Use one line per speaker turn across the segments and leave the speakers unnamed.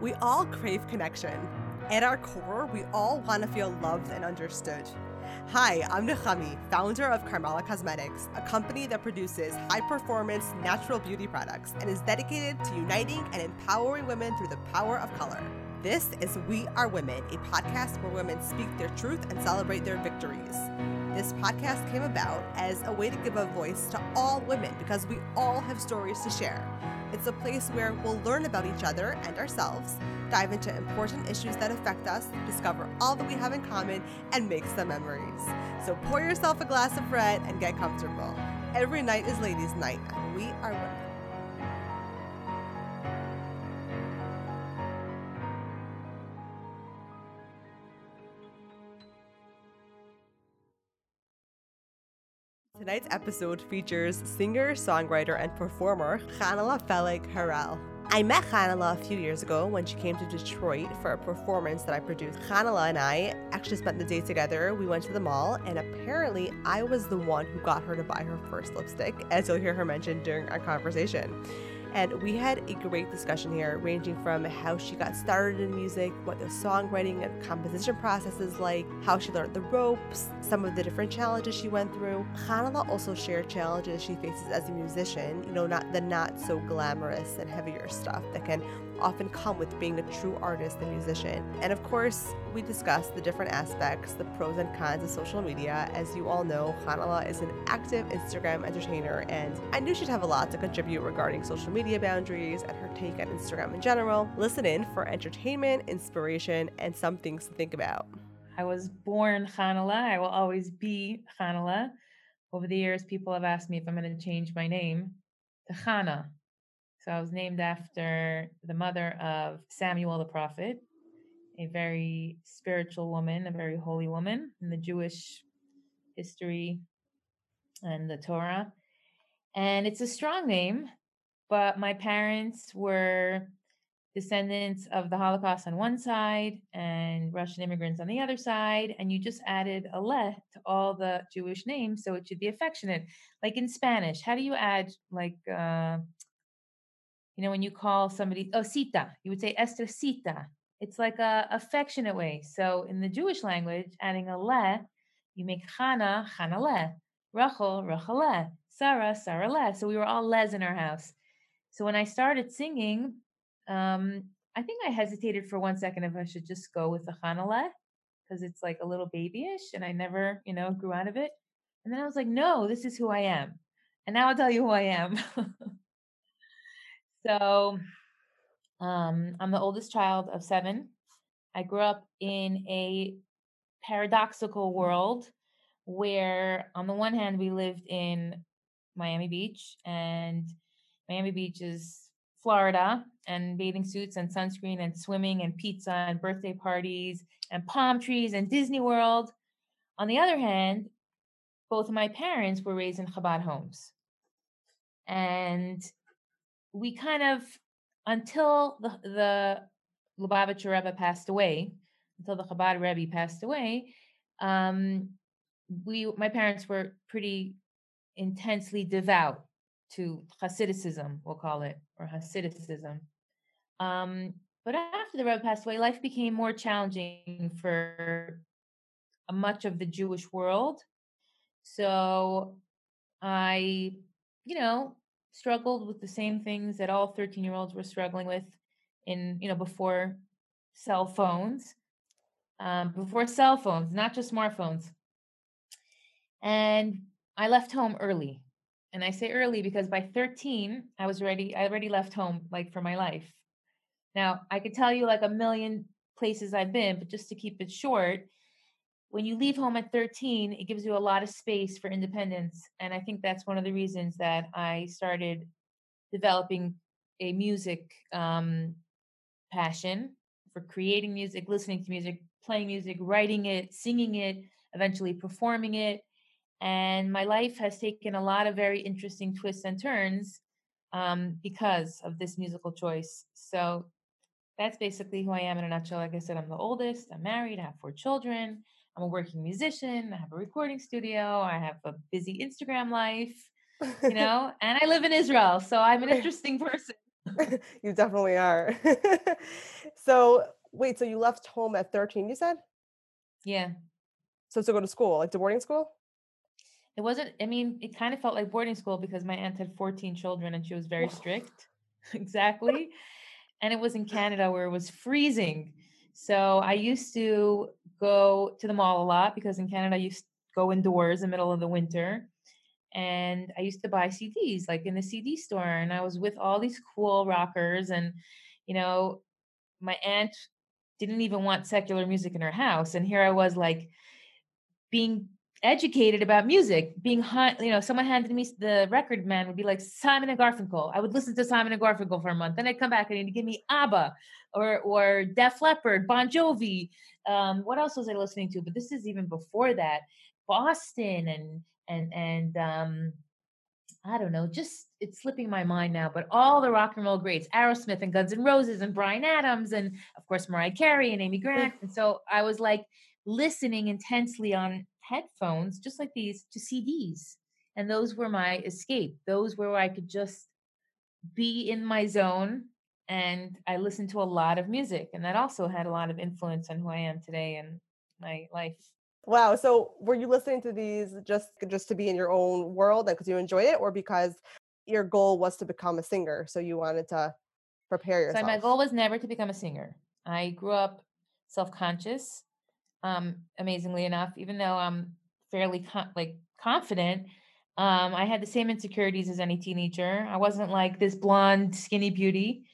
We all crave connection. At our core, we all want to feel loved and understood. Hi, I'm Nechami, founder of Karmela Cosmetics, a company that produces high performance natural beauty products and is dedicated to uniting and empowering women through the power of color. This is We Are Women, a podcast where women speak their truth and celebrate their victories. This podcast came about as a way to give a voice to all women because we all have stories to share. It's a place where we'll learn about each other and ourselves, dive into important issues that affect us, discover all that we have in common, and make some memories. So pour yourself a glass of red and get comfortable. Every night is ladies' night, and we are women. Tonight's episode features singer, songwriter, and performer Chanale Fellig Harrel. I met Chanale a few years ago when she came to Detroit for a performance that I produced. Chanale and I actually spent the day together. We went to the mall, and apparently, I was the one who got her to buy her first lipstick, as you'll hear her mention during our conversation. And we had a great discussion here, ranging from how she got started in music, what the songwriting and composition process is like, how she learned the ropes, some of the different challenges she went through. Chanale also shared challenges she faces as a musician, you know, not the not so glamorous and heavier stuff that can often come with being a true artist and musician. And of course, we discussed the different aspects, the pros and cons of social media. As you all know, Chanale is an active Instagram entertainer, and I knew she'd have a lot to contribute regarding social media boundaries and her take on Instagram in general. Listen in for entertainment, inspiration, and some things to think about.
I was born Chanale. I will always be Chanale. Over the years, people have asked me if I'm going to change my name to Chana. So I was named after the mother of Samuel the prophet, a very spiritual woman, a very holy woman in the Jewish history and the Torah. And it's a strong name, but my parents were descendants of the Holocaust on one side and Russian immigrants on the other side. And you just added a le to all the Jewish names, so it should be affectionate. Like in Spanish, how do you add like uh, you know, when you call somebody, oh, Sita, you would say Esther Sita. It's like a affectionate way. So in the Jewish language, adding a le, you make Chana, Chana le, Rachel, Rachel le, Sarah, Sarah le. So we were all les in our house. So when I started singing, um, I think I hesitated for one second if I should just go with the Chana le, because it's like a little babyish and I never, you know, grew out of it. And then I was like, no, this is who I am. And now I'll tell you who I am. So um, I'm the oldest child of seven. I grew up in a paradoxical world where, on the one hand, we lived in Miami Beach, and Miami Beach is Florida, and bathing suits and sunscreen and swimming and pizza and birthday parties and palm trees and Disney World. On the other hand, both of my parents were raised in Chabad homes. And we kind of until the the Lubavitcher Rebbe passed away, until the Chabad Rebbe passed away, um, we my parents were pretty intensely devout to Hasidicism, we'll call it, or Hasidicism. Um, but after the Rebbe passed away, life became more challenging for much of the Jewish world. So I, you know, struggled with the same things that all 13 year olds were struggling with in you know before cell phones um, before cell phones not just smartphones. And i left home early. And i say early because by 13 i was ready i already left home like for my life. Now i could tell you like a million places i've been but just to keep it short when you leave home at 13, it gives you a lot of space for independence. And I think that's one of the reasons that I started developing a music um, passion for creating music, listening to music, playing music, writing it, singing it, eventually performing it. And my life has taken a lot of very interesting twists and turns um, because of this musical choice. So that's basically who I am in a nutshell. Like I said, I'm the oldest, I'm married, I have four children. I'm a working musician. I have a recording studio. I have a busy Instagram life, you know, and I live in Israel. So I'm an interesting person.
you definitely are. so wait, so you left home at 13, you said?
yeah.
So to go to school, like to boarding school?
It wasn't, I mean, it kind of felt like boarding school because my aunt had 14 children and she was very strict. exactly. And it was in Canada where it was freezing. So I used to go to the mall a lot because in Canada, I used to go indoors in the middle of the winter. And I used to buy CDs like in the CD store. And I was with all these cool rockers. And, you know, my aunt didn't even want secular music in her house. And here I was like being educated about music, being, you know, someone handed me the record man would be like Simon and Garfunkel. I would listen to Simon and Garfunkel for a month. Then I'd come back and he'd give me ABBA or, or Def Leppard, Bon Jovi. Um, what else was I listening to? But this is even before that. Boston and, and, and, um, I don't know, just it's slipping my mind now, but all the rock and roll greats, Aerosmith and Guns N' Roses and Bryan Adams and of course Mariah Carey and Amy Grant. And so I was like listening intensely on headphones, just like these, to CDs. And those were my escape. Those were where I could just be in my zone. And I listened to a lot of music. And that also had a lot of influence on who I am today and my life.
Wow. So were you listening to these just just to be in your own world because you enjoyed it or because your goal was to become a singer? So you wanted to prepare yourself.
So my goal was never to become a singer. I grew up self-conscious. Um, amazingly enough, even though I'm fairly con- like confident, um, I had the same insecurities as any teenager. I wasn't like this blonde, skinny beauty.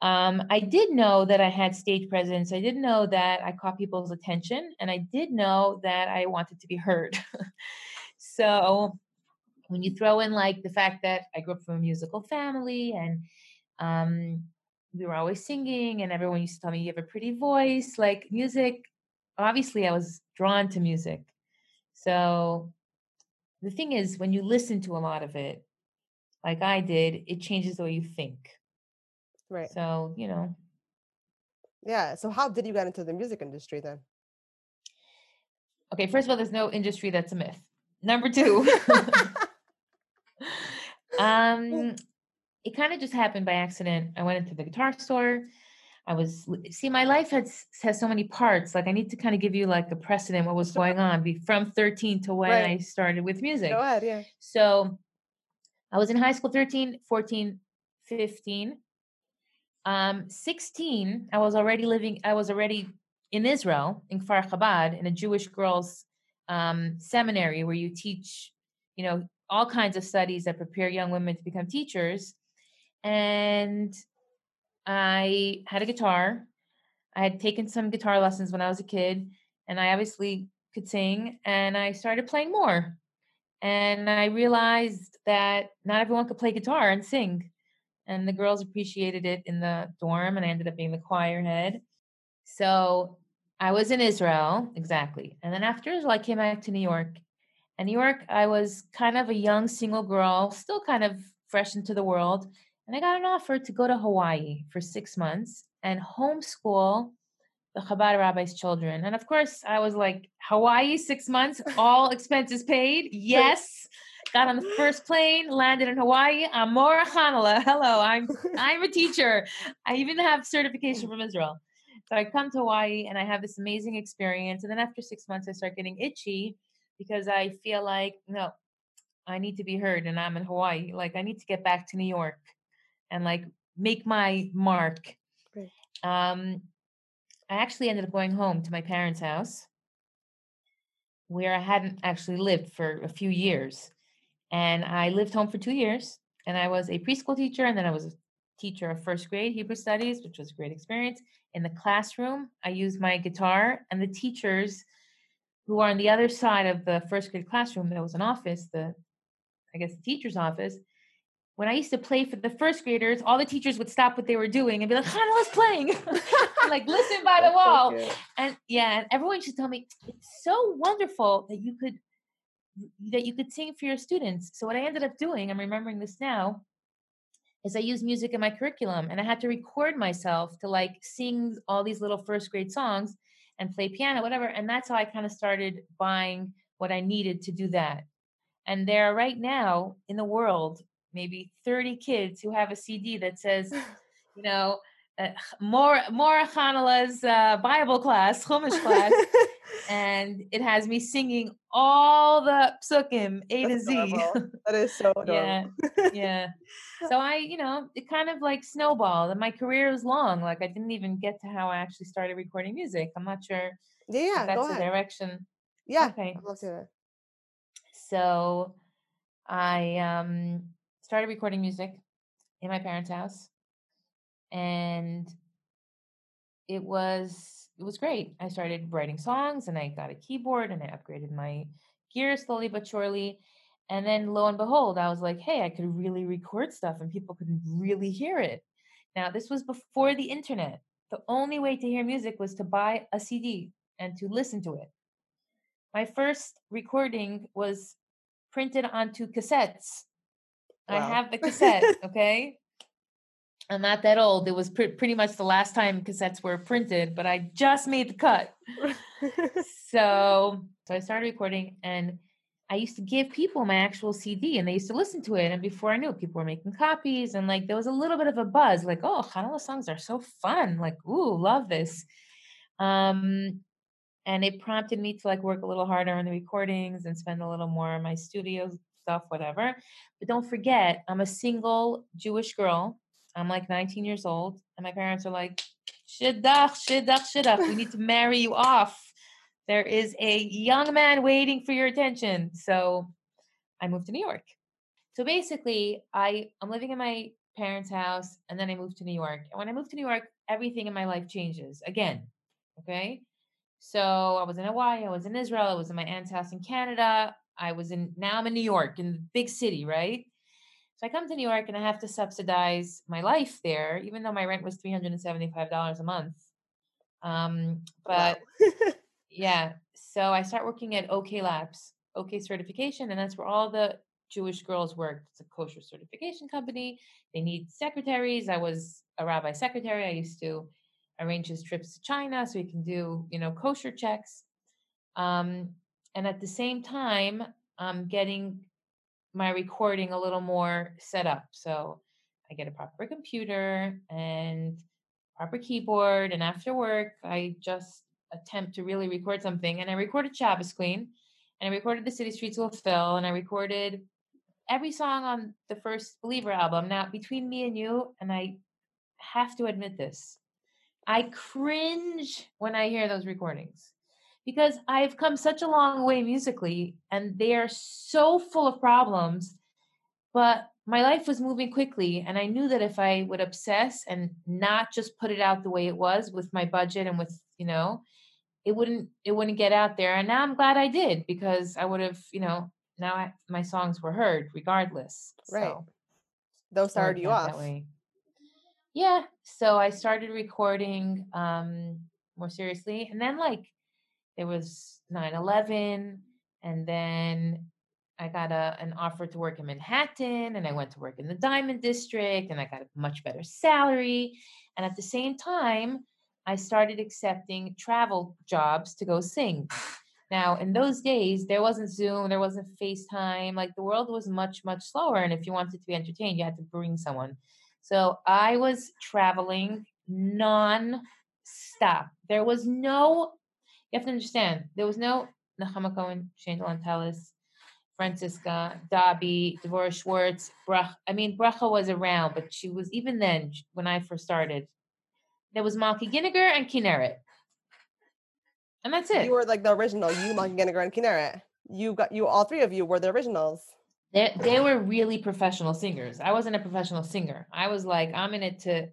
Um, I did know that I had stage presence. I did know that I caught people's attention, and I did know that I wanted to be heard. so when you throw in like the fact that I grew up from a musical family and um, we were always singing, and everyone used to tell me you have a pretty voice, like music. Obviously, I was drawn to music. So the thing is, when you listen to a lot of it, like I did, it changes the way you think.
right.
So, you know,
Yeah. So how did you get into the music industry then?
okay, first of all, there's no industry that's a myth. Number two, um, it kind of just happened by accident. I went into the guitar store. I was see, my life has has so many parts. Like I need to kind of give you like a precedent what was going on be from 13 to when
Right.
I started with music.
Go ahead. Yeah.
So I was in high school 13, 14, 15. Um, 16, I was already living, I was already in Israel, in Kfar Chabad, in a Jewish girls' um, seminary where you teach, you know, all kinds of studies that prepare young women to become teachers. And I had a guitar. I had taken some guitar lessons when I was a kid, and I obviously could sing, and I started playing more and I realized that not everyone could play guitar and sing. And the girls appreciated it in the dorm, and I ended up being the choir head. So I was in Israel, exactly. And then after Israel, I came back to New York. And New York, I was kind of a young single girl, still kind of fresh into the world. And I got an offer to go to Hawaii for six months and homeschool the Chabad rabbi's children. And of course, I was like, Hawaii, six months, all expenses paid. Yes. Got on the first plane, landed in Hawaii. I'm Mora Chanale. Hello, I'm I'm a teacher. I even have certification from Israel. So I come to Hawaii and I have this amazing experience. And then after six months, I start getting itchy because I feel like, no, I need to be heard and I'm in Hawaii. Like I need to get back to New York and like make my mark.
Great.
Um, I actually ended up going home to my parents' house where I hadn't actually lived for a few years. And I lived home for two years and I was a preschool teacher and then I was a teacher of first grade Hebrew studies, which was a great experience. In the classroom, I used my guitar and the teachers who are on the other side of the first grade classroom, there was an office, the I guess the teacher's office. When I used to play for the first graders, all the teachers would stop what they were doing and be like, Hannah, let's playing. Like listen by the
That's so
wall. and yeah, and everyone should tell me it's so wonderful that you could that you could sing for your students. So what I ended up doing, I'm remembering this now, is I used music in my curriculum and I had to record myself to like sing all these little first grade songs and play piano, whatever. And that's how I kind of started buying what I needed to do that. And there are right now in the world maybe 30 kids who have a CD that says you know, uh, more more Chanale's uh, Bible class, Chumash class, and it has me singing all the psukim A
That's
to Z.
That is so
yeah,
adorable.
yeah. So I, you know, it kind of like snowballed, and my career was long. Like I didn't even get to how I actually started recording music. I'm not sure
yeah, yeah,
that's the direction.
Yeah,
Okay.
I'd love to.
So I um started recording music in my parents' house and it was it was great. I started writing songs and I got a keyboard and I upgraded my gear slowly but surely. And then lo and behold, I was like, hey, I could really record stuff and people could really hear it. Now, this was before the internet. The only way to hear music was to buy a CD and to listen to it. My first recording was printed onto cassettes. I have the cassette, okay? I'm not that old. It was pre- pretty much the last time cassettes were printed, but I just made the cut. So, so I started recording and I used to give people my actual CD and they used to listen to it. And before I knew it, people were making copies and like there was a little bit of a buzz, like, oh, Chanale songs are so fun. Like, ooh, love this. Um, and it prompted me to like work a little harder on the recordings and spend a little more on my studio stuff, whatever. But don't forget, I'm a single Jewish girl. I'm like 19 years old, and my parents are like, shidduch, shidduch, shidduch. We need to marry you off. There is a young man waiting for your attention. So I moved to New York. So basically, I I'm living in my parents' house, and then I moved to New York. And when I moved to New York, everything in my life changes again. Okay. So I was in Hawaii, I was in Israel, I was in my aunt's house in Canada. I was in now I'm in New York, in the big city, right? So I come to New York and I have to subsidize my life there, even though my rent was three hundred and seventy-five dollars a month. Um,
Wow.
but yeah, so I start working at OK Labs, OK Certification, and that's where all the Jewish girls worked. It's a kosher certification company. They need secretaries. I was a rabbi secretary. I used to arrange his trips to China so he can do, you know, kosher checks. Um, and at the same time, I'm getting my recording a little more set up. So I get a proper computer and proper keyboard. And after work, I just attempt to really record something. And I recorded Shabbos Queen, and I recorded The City Streets Will Fill, and I recorded every song on the first Believer album. Now, between me and you, and I have to admit this, I cringe when I hear those recordings because I've come such a long way musically and they are so full of problems. But my life was moving quickly, and I knew that if I would obsess and not just put it out the way it was with my budget and with, you know, it wouldn't it wouldn't get out there. And now I'm glad I did because I would have, you know, now I, my songs were heard regardless.
Right.
So
Those started you off.
Yeah. So I started recording um more seriously. And then like there was 9-11 and then I got a an offer to work in Manhattan and I went to work in the Diamond District and I got a much better salary. And at the same time, I started accepting travel jobs to go sing. Now, in those days, there wasn't Zoom, there wasn't FaceTime. Like the world was much, much slower. And if you wanted to be entertained, you had to bring someone. So I was traveling non-stop. There was no, you have to understand, there was no Nechama Cohen, Shane Tellis, Francisca, Dobby, Devorah Schwartz, Brach. I mean, Bracha was around, but she was even then when I first started. There was Malky Giniger and Kinneret, and that's it.
You were like the original. You, Malky Giniger, and Kinneret. You got you. All three of you were the originals.
They they were really professional singers. I wasn't a professional singer. I was like, I'm in it to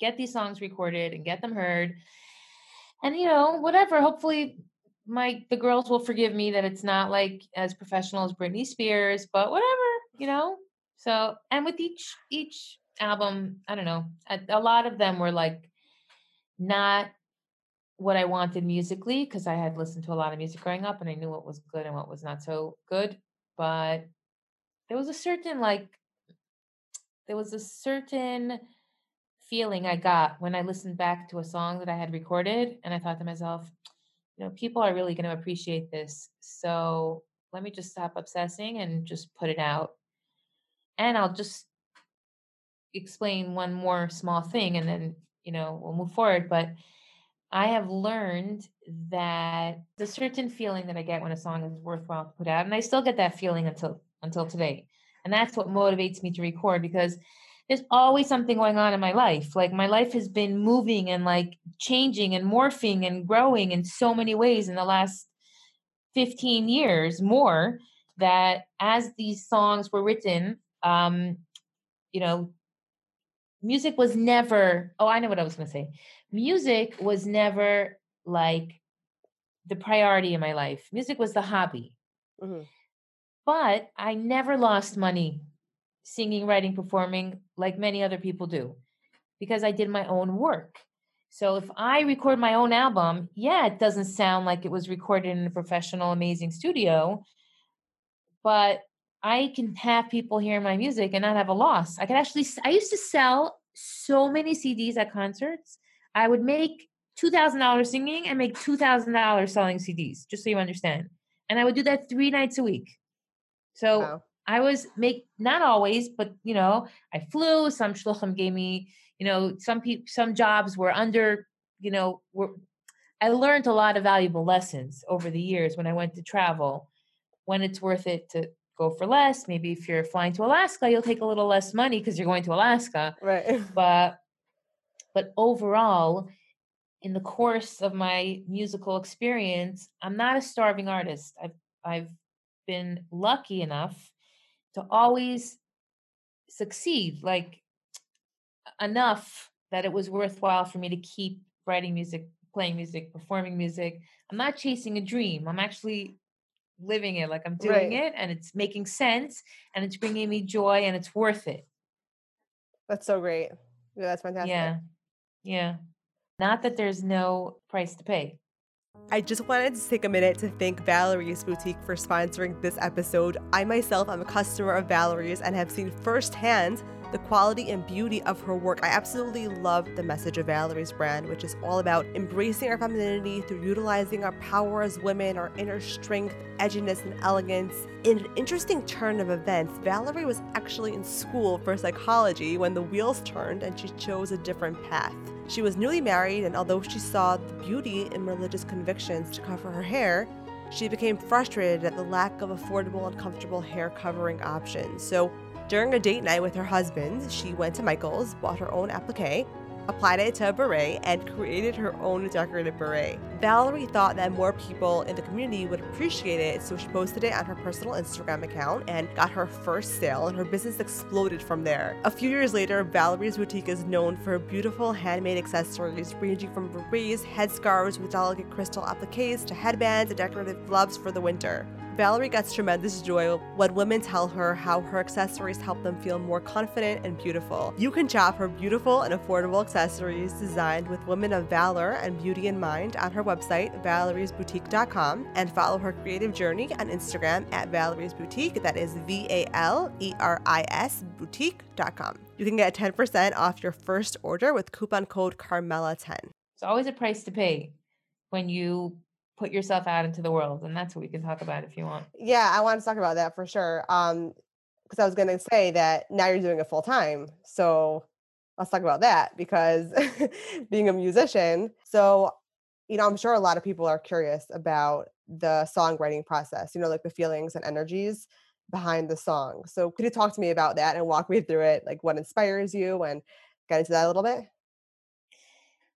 get these songs recorded and get them heard, and you know, whatever. Hopefully, my the girls will forgive me that it's not like as professional as Britney Spears, but whatever, you know. So, and with each each album, I don't know, a, a lot of them were like not what I wanted musically because I had listened to a lot of music growing up and I knew what was good and what was not so good. But there was a certain like there was a certain feeling I got when I listened back to a song that I had recorded and I thought to myself, you know, people are really going to appreciate this. So let me just stop obsessing and just put it out. And I'll just explain one more small thing and then, you know, we'll move forward. But I have learned that the certain feeling that I get when a song is worthwhile to put out, and I still get that feeling until until today. And that's what motivates me to record because there's always something going on in my life. Like my life has been moving and like changing and morphing and growing in so many ways in the last 15 years more that as these songs were written, um, you know, music was never, oh, I know what I was going to say. Music was never like the priority in my life. Music was the hobby. Mm-hmm. But I never lost money singing, writing, performing like many other people do because I did my own work. So if I record my own album, yeah, it doesn't sound like it was recorded in a professional, amazing studio, but I can have people hear my music and not have a loss. I could actually, I used to sell so many CDs at concerts. I would make $2,000 singing and make $2,000 selling CDs, just so you understand. And I would do that three nights a week. So wow. I was make not always, but you know, I flew. Some shluchim gave me, you know, some people, some jobs were under, you know, were. I learned a lot of valuable lessons over the years when I went to travel. When it's worth it to go for less. Maybe if you're flying to Alaska, you'll take a little less money because you're going to Alaska.
Right.
But but overall, in the course of my musical experience, I'm not a starving artist. I've I've been lucky enough to always succeed like enough that it was worthwhile for me to keep writing music playing music performing music. I'm not chasing a dream. I'm actually living it like i'm doing right. it and it's making sense and it's bringing me joy and it's worth it.
That's so great. Yeah that's fantastic.
Yeah. Yeah. Not that there's no price to pay
I just wanted to take a minute to thank Valerie's Boutique for sponsoring this episode. I myself am a customer of Valerie's and have seen firsthand the quality and beauty of her work. I absolutely love the message of Valerie's brand, which is all about embracing our femininity through utilizing our power as women, our inner strength, edginess, and elegance. In an interesting turn of events, Valerie was actually in school for psychology when the wheels turned and she chose a different path. She was newly married, and although she saw the beauty in religious convictions to cover her hair, she became frustrated at the lack of affordable and comfortable hair covering options. So, during a date night with her husband, she went to Michael's, bought her own applique, applied it to a beret, and created her own decorated beret. Valerie thought that more people in the community would appreciate it, so she posted it on her personal Instagram account and got her first sale, and her business exploded from there. A few years later, Valerie's boutique is known for her beautiful handmade accessories ranging from berets, headscarves with delicate crystal appliques to headbands and decorative gloves for the winter. Valerie gets tremendous joy when women tell her how her accessories help them feel more confident and beautiful. You can shop her beautiful and affordable accessories designed with women of valor and beauty in mind on her website, valeriesboutique.com, and follow her creative journey on Instagram at Valerie's Boutique. That is V A L E R I S boutique.com. You can get 10% off your first order with coupon code Karmela10.
It's always a price to pay when you put yourself out into the world and that's what we can talk about if you want.
Yeah i want to talk about that for sure um because i was going to say that now you're doing it full time so let's talk about that because being a musician so you know i'm sure a lot of people are curious about the songwriting process you know like the feelings and energies behind the song so could you talk to me about that and walk me through it like what inspires you and get into that a little bit?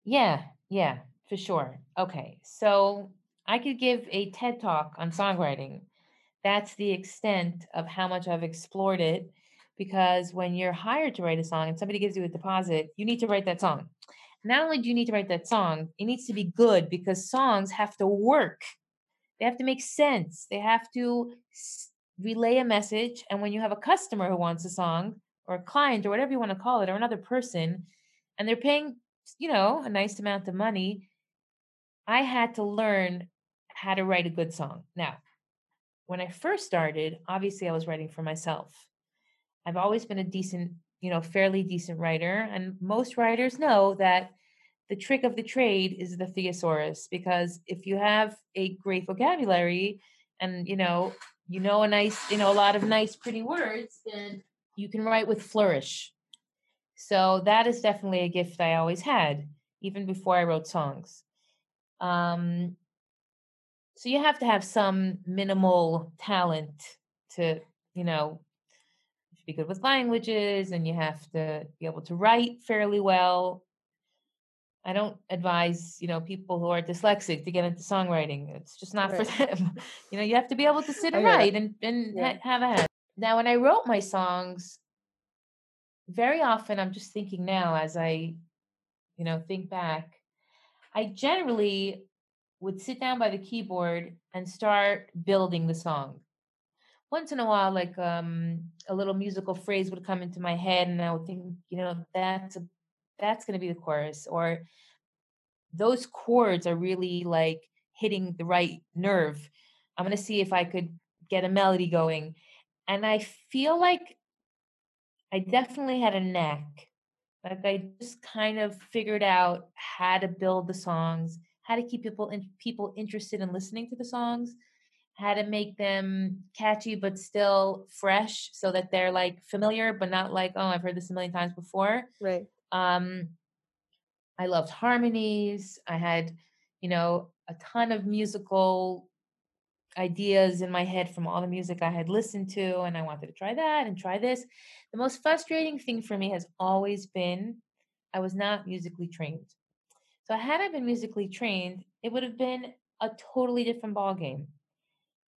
Yeah yeah for sure okay so I could give a TED talk on songwriting. That's the extent of how much I've explored it. Because when you're hired to write a song and somebody gives you a deposit, you need to write that song. Not only do you need to write that song, it needs to be good because songs have to work. They have to make sense. They have to relay a message. And when you have a customer who wants a song, or a client, or whatever you want to call it, or another person, and they're paying, you know, a nice amount of money, I had to learn how to write a good song. Now, when I first started, obviously I was writing for myself. I've always been a decent, you know, fairly decent writer. And most writers know that the trick of the trade is the thesaurus, because if you have a great vocabulary and, you know, you know, a nice, you know, a lot of nice, pretty words, then you can write with flourish. So that is definitely a gift I always had, even before I wrote songs. Um, so you have to have some minimal talent to, you know, be good with languages and you have to be able to write fairly well. I don't advise, you know, people who are dyslexic to get into songwriting. It's just not right. for them. you know, you have to be able to sit and write and, and yeah. ha- have a head. Now, when I wrote my songs, very often I'm just thinking now as I, you know, think back, I generally would sit down by the keyboard and start building the song. Once in a while, like um, a little musical phrase would come into my head, and I would think, you know, that's a, that's going to be the chorus, or those chords are really like hitting the right nerve. I'm going to see if I could get a melody going, and I feel like I definitely had a knack. Like I just kind of figured out how to build the songs, how to keep people in, people interested in listening to the songs, how to make them catchy but still fresh so that they're like familiar but not like oh I've heard this a million times before.
Right.
Um I loved harmonies. I had, you know, a ton of musical ideas in my head from all the music I had listened to, and I wanted to try that and try this. The most frustrating thing for me has always been I was not musically trained. So had I been musically trained, it would have been a totally different ball game.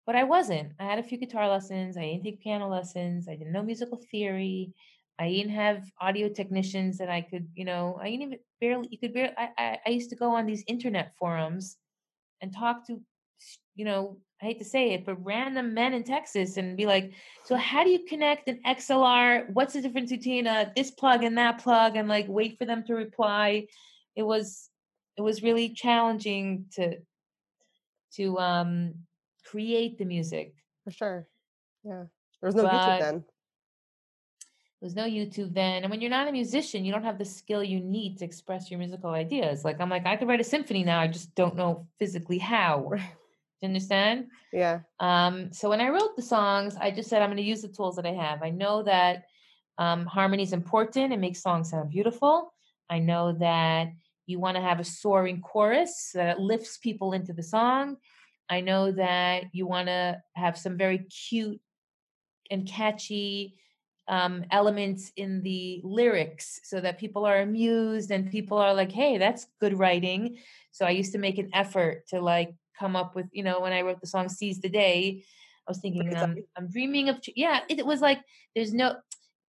But I wasn't. I had a few guitar lessons. I didn't take piano lessons. I didn't know musical theory. I didn't have audio technicians that I could, you know, I didn't even barely, you could barely, I, I, I used to go on these internet forums and talk to, you know, I hate to say it, but random men in Texas and be like, so how do you connect an XLR? What's the difference between uh, this plug and that plug? And like wait for them to reply. It was it was really challenging to to um create the music.
For sure. Yeah. There was no but YouTube then.
There was no YouTube then. And when you're not a musician, you don't have the skill you need to express your musical ideas. Like I'm like, I could write a symphony now. I just don't know physically how. Right you understand?
Yeah.
Um, so when I wrote the songs, I just said I'm going to use the tools that I have. I know that um, harmony is important. It makes songs sound beautiful. I know that you want to have a soaring chorus that lifts people into the song. I know that you want to have some very cute and catchy um, elements in the lyrics so that people are amused and people are like, hey, that's good writing. So I used to make an effort to like come up with, you know, when I wrote the song Seize the Day, I was thinking, um, I'm dreaming of, yeah, it was like, there's no,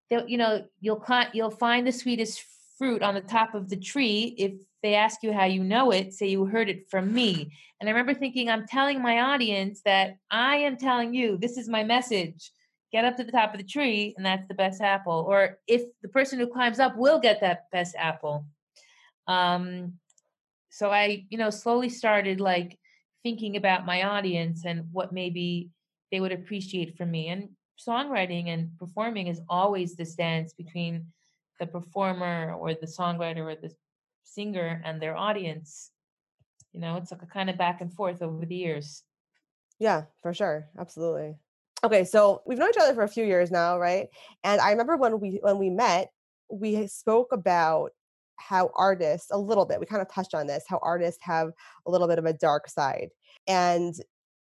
you know, you'll, you'll find the sweetest fruit on the top of the tree. If they ask you how you know it, say you heard it from me. And I remember thinking, I'm telling my audience that I am telling you, this is my message. Get up to the top of the tree, and that's the best apple. Or if the person who climbs up will get that best apple. Um, so I, you know, slowly started like thinking about my audience and what maybe they would appreciate from me. And songwriting and performing is always this dance between the performer or the songwriter or the singer and their audience. You know, it's like a kind of back and forth over the years.
Yeah, for sure. Absolutely. Okay, so we've known each other for a few years now, right? And I remember when we when we met, we spoke about how artists a little bit we kind of touched on this how artists have a little bit of a dark side and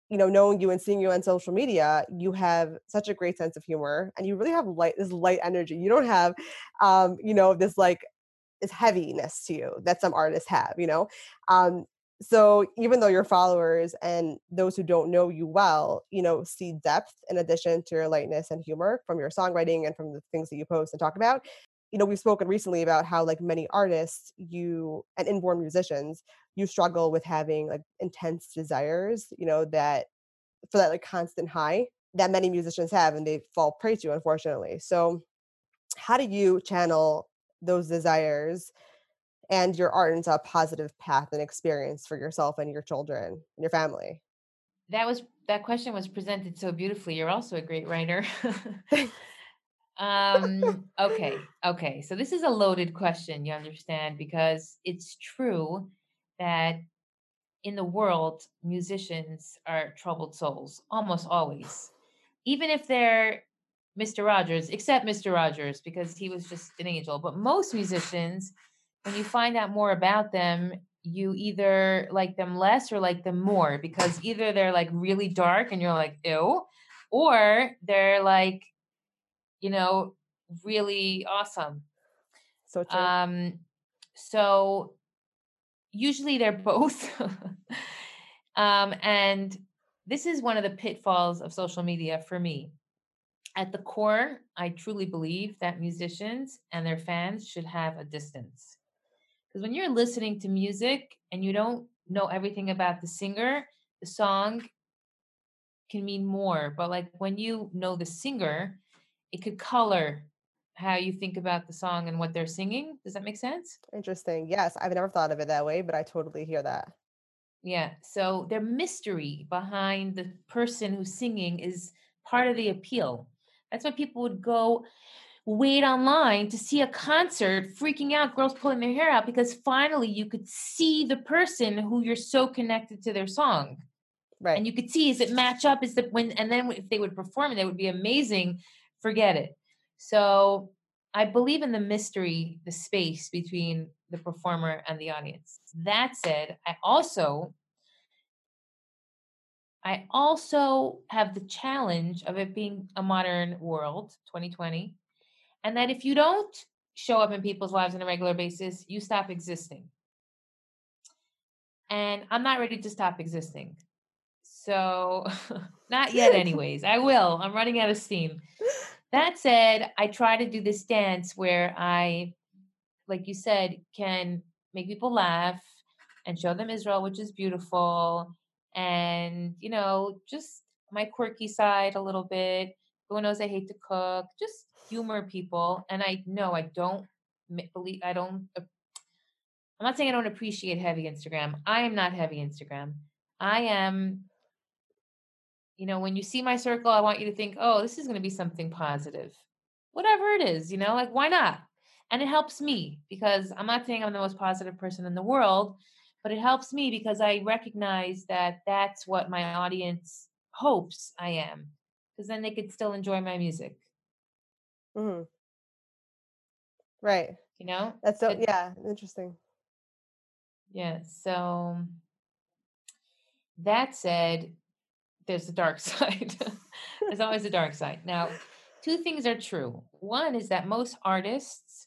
you know knowing you and seeing you on social media you have such a great sense of humor and you really have light this light energy. You don't have um you know this like this heaviness to you that some artists have you know? Um so even though your followers and those who don't know you well you know see depth in addition to your lightness and humor from your songwriting and from the things that you post and talk about you know we've spoken recently about how like many artists you and inborn musicians you struggle with having like intense desires you know that for that like constant high that many musicians have and they fall prey to unfortunately. So how do you channel those desires and your art into a positive path and experience for yourself and your children and your family?
That was that question was presented so beautifully. You're also a great writer. Um okay okay. So this is a loaded question you understand because it's true that in the world musicians are troubled souls almost always even if they're Mr. Rogers, except Mr. Rogers, because he was just an angel. But most musicians, when you find out more about them, you either like them less or like them more because either they're like really dark and you're like, ew, or they're like, you know, really awesome.
So true.
Um, so usually they're both. um, and this is one of the pitfalls of social media for me. At the core, I truly believe that musicians and their fans should have a distance. Because when you're listening to music and you don't know everything about the singer, the song can mean more. But like when you know the singer, it could color how you think about the song and what they're singing. Does that make sense?
Interesting. Yes, I've never thought of it that way, but I totally hear that.
Yeah. So their mystery behind the person who's singing is part of the appeal. That's why people would go wait online to see a concert, freaking out, girls pulling their hair out because finally you could see the person who you're so connected to their song.
Right.
And you could see is it match up? Is that when and then if they would perform it, it would be amazing. Forget it. So I believe in the mystery, the space between the performer and the audience. That said, I also I also have the challenge of it being a modern world, 2020, and that if you don't show up in people's lives on a regular basis, you stop existing. And I'm not ready to stop existing. So, not yet, anyways. I will. I'm running out of steam. That said, I try to do this dance where I, like you said, can make people laugh and show them Israel, which is beautiful. And, you know, just my quirky side a little bit. Who knows I hate to cook? Just humor people. And I know I don't believe, I don't, I'm not saying I don't appreciate heavy Instagram. I am not heavy Instagram. I am you know, when you see my circle, I want you to think, oh, this is going to be something positive. Whatever it is, you know, like why not? And it helps me because I'm not saying I'm the most positive person in the world, but it helps me because I recognize that that's what my audience hopes I am because then they could still enjoy my music.
hmm Right.
You know?
That's so, yeah, interesting.
yeah, so that said, there's the dark side. there's always a dark side. Now, two things are true. One is that most artists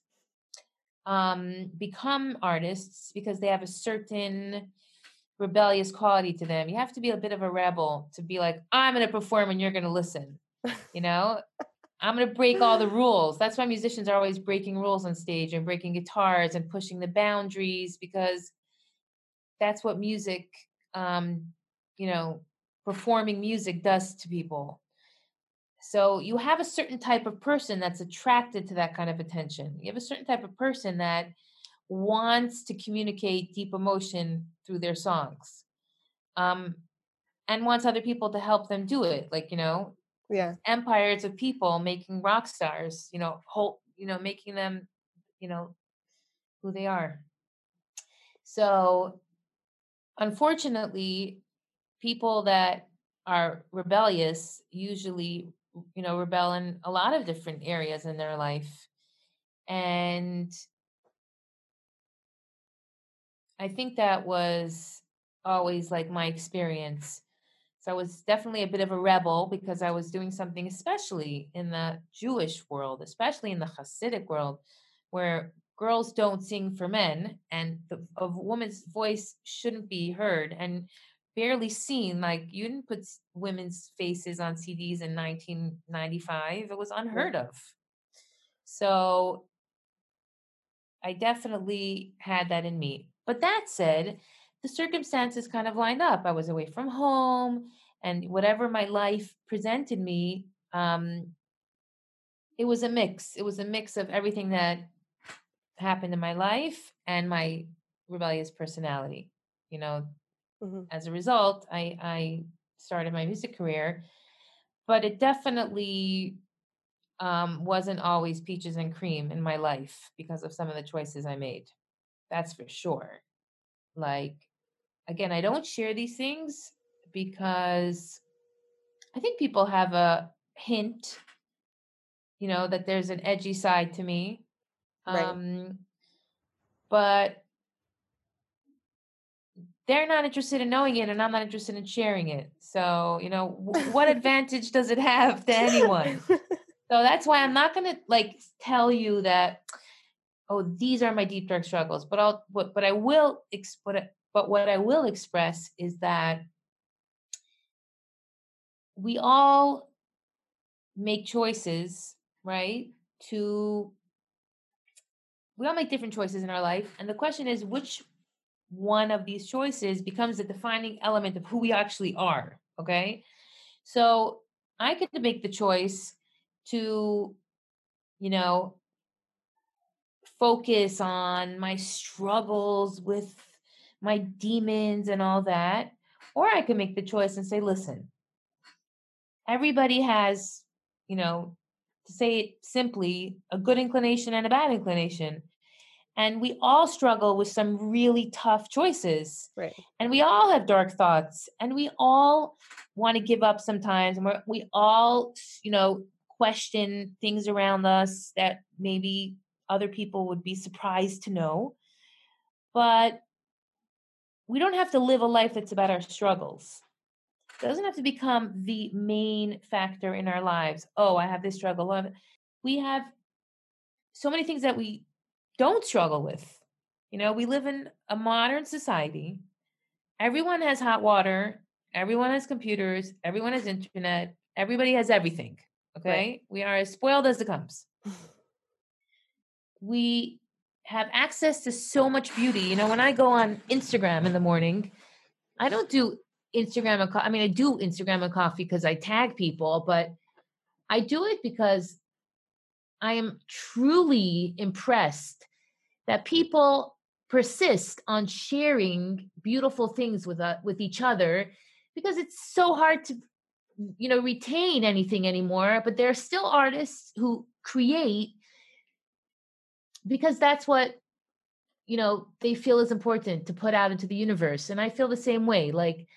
um, become artists because they have a certain rebellious quality to them. You have to be a bit of a rebel to be like, I'm going to perform and you're going to listen. You know, I'm going to break all the rules. That's why musicians are always breaking rules on stage and breaking guitars and pushing the boundaries because that's what music, um, you know, performing music does to people. So you have a certain type of person that's attracted to that kind of attention. You have a certain type of person that wants to communicate deep emotion through their songs. Um, and wants other people to help them do it. Like, you know,
Yeah.
empires of people making rock stars, you know, whole, you know, making them, you know, who they are. So unfortunately, people that are rebellious usually you know rebel in a lot of different areas in their life and i think that was always like my experience. So i was definitely a bit of a rebel because i was doing something especially in the jewish world especially in the hasidic world where girls don't sing for men and the, a woman's voice shouldn't be heard and barely seen. Like you didn't put women's faces on CDs in 1995. It was unheard of. So I definitely had that in me. But that said, the circumstances kind of lined up. I was away from home, and whatever my life presented me, um, it was a mix. It was a mix of everything that happened in my life and my rebellious personality. You know,
hmm
as a result, I, I started my music career, but it definitely um, wasn't always peaches and cream in my life because of some of the choices I made. That's for sure. Like, again, I don't share these things because I think people have a hint you know, that there's an edgy side to me.
Right.
Um, but they're not interested in knowing it and I'm not interested in sharing it. So, you know, w- what advantage does it have to anyone? So that's why I'm not going to like tell you that oh, these are my deep dark struggles, but I'll but, but I will ex- but, but what I will express is that we all make choices, right? To we all make different choices in our life. And the question is which one of these choices becomes the defining element of who we actually are. Okay. So I get to make the choice to, you know, focus on my struggles with my demons and all that. Or I can make the choice and say, listen, everybody has, you know, to say it simply, a good inclination and a bad inclination. And we all struggle with some really tough choices.
Right.
And we all have dark thoughts. And we all want to give up sometimes. And we're, we all, you know, question things around us that maybe other people would be surprised to know. But we don't have to live a life that's about our struggles. It doesn't have to become the main factor in our lives. Oh, I have this struggle. oh, We have so many things that we don't struggle with. You know, we live in a modern society. Everyone has hot water, everyone has computers, everyone has internet, everybody has everything. Okay? We are as spoiled as it comes. we have access to so much beauty. You know, when I go on Instagram in the morning, I don't do Instagram I mean, I do Instagram and coffee because I tag people, but I do it because I am truly impressed that people persist on sharing beautiful things with uh, with each other because it's so hard to you know retain anything anymore but there are still artists who create because that's what you know they feel is important to put out into the universe and i feel the same way like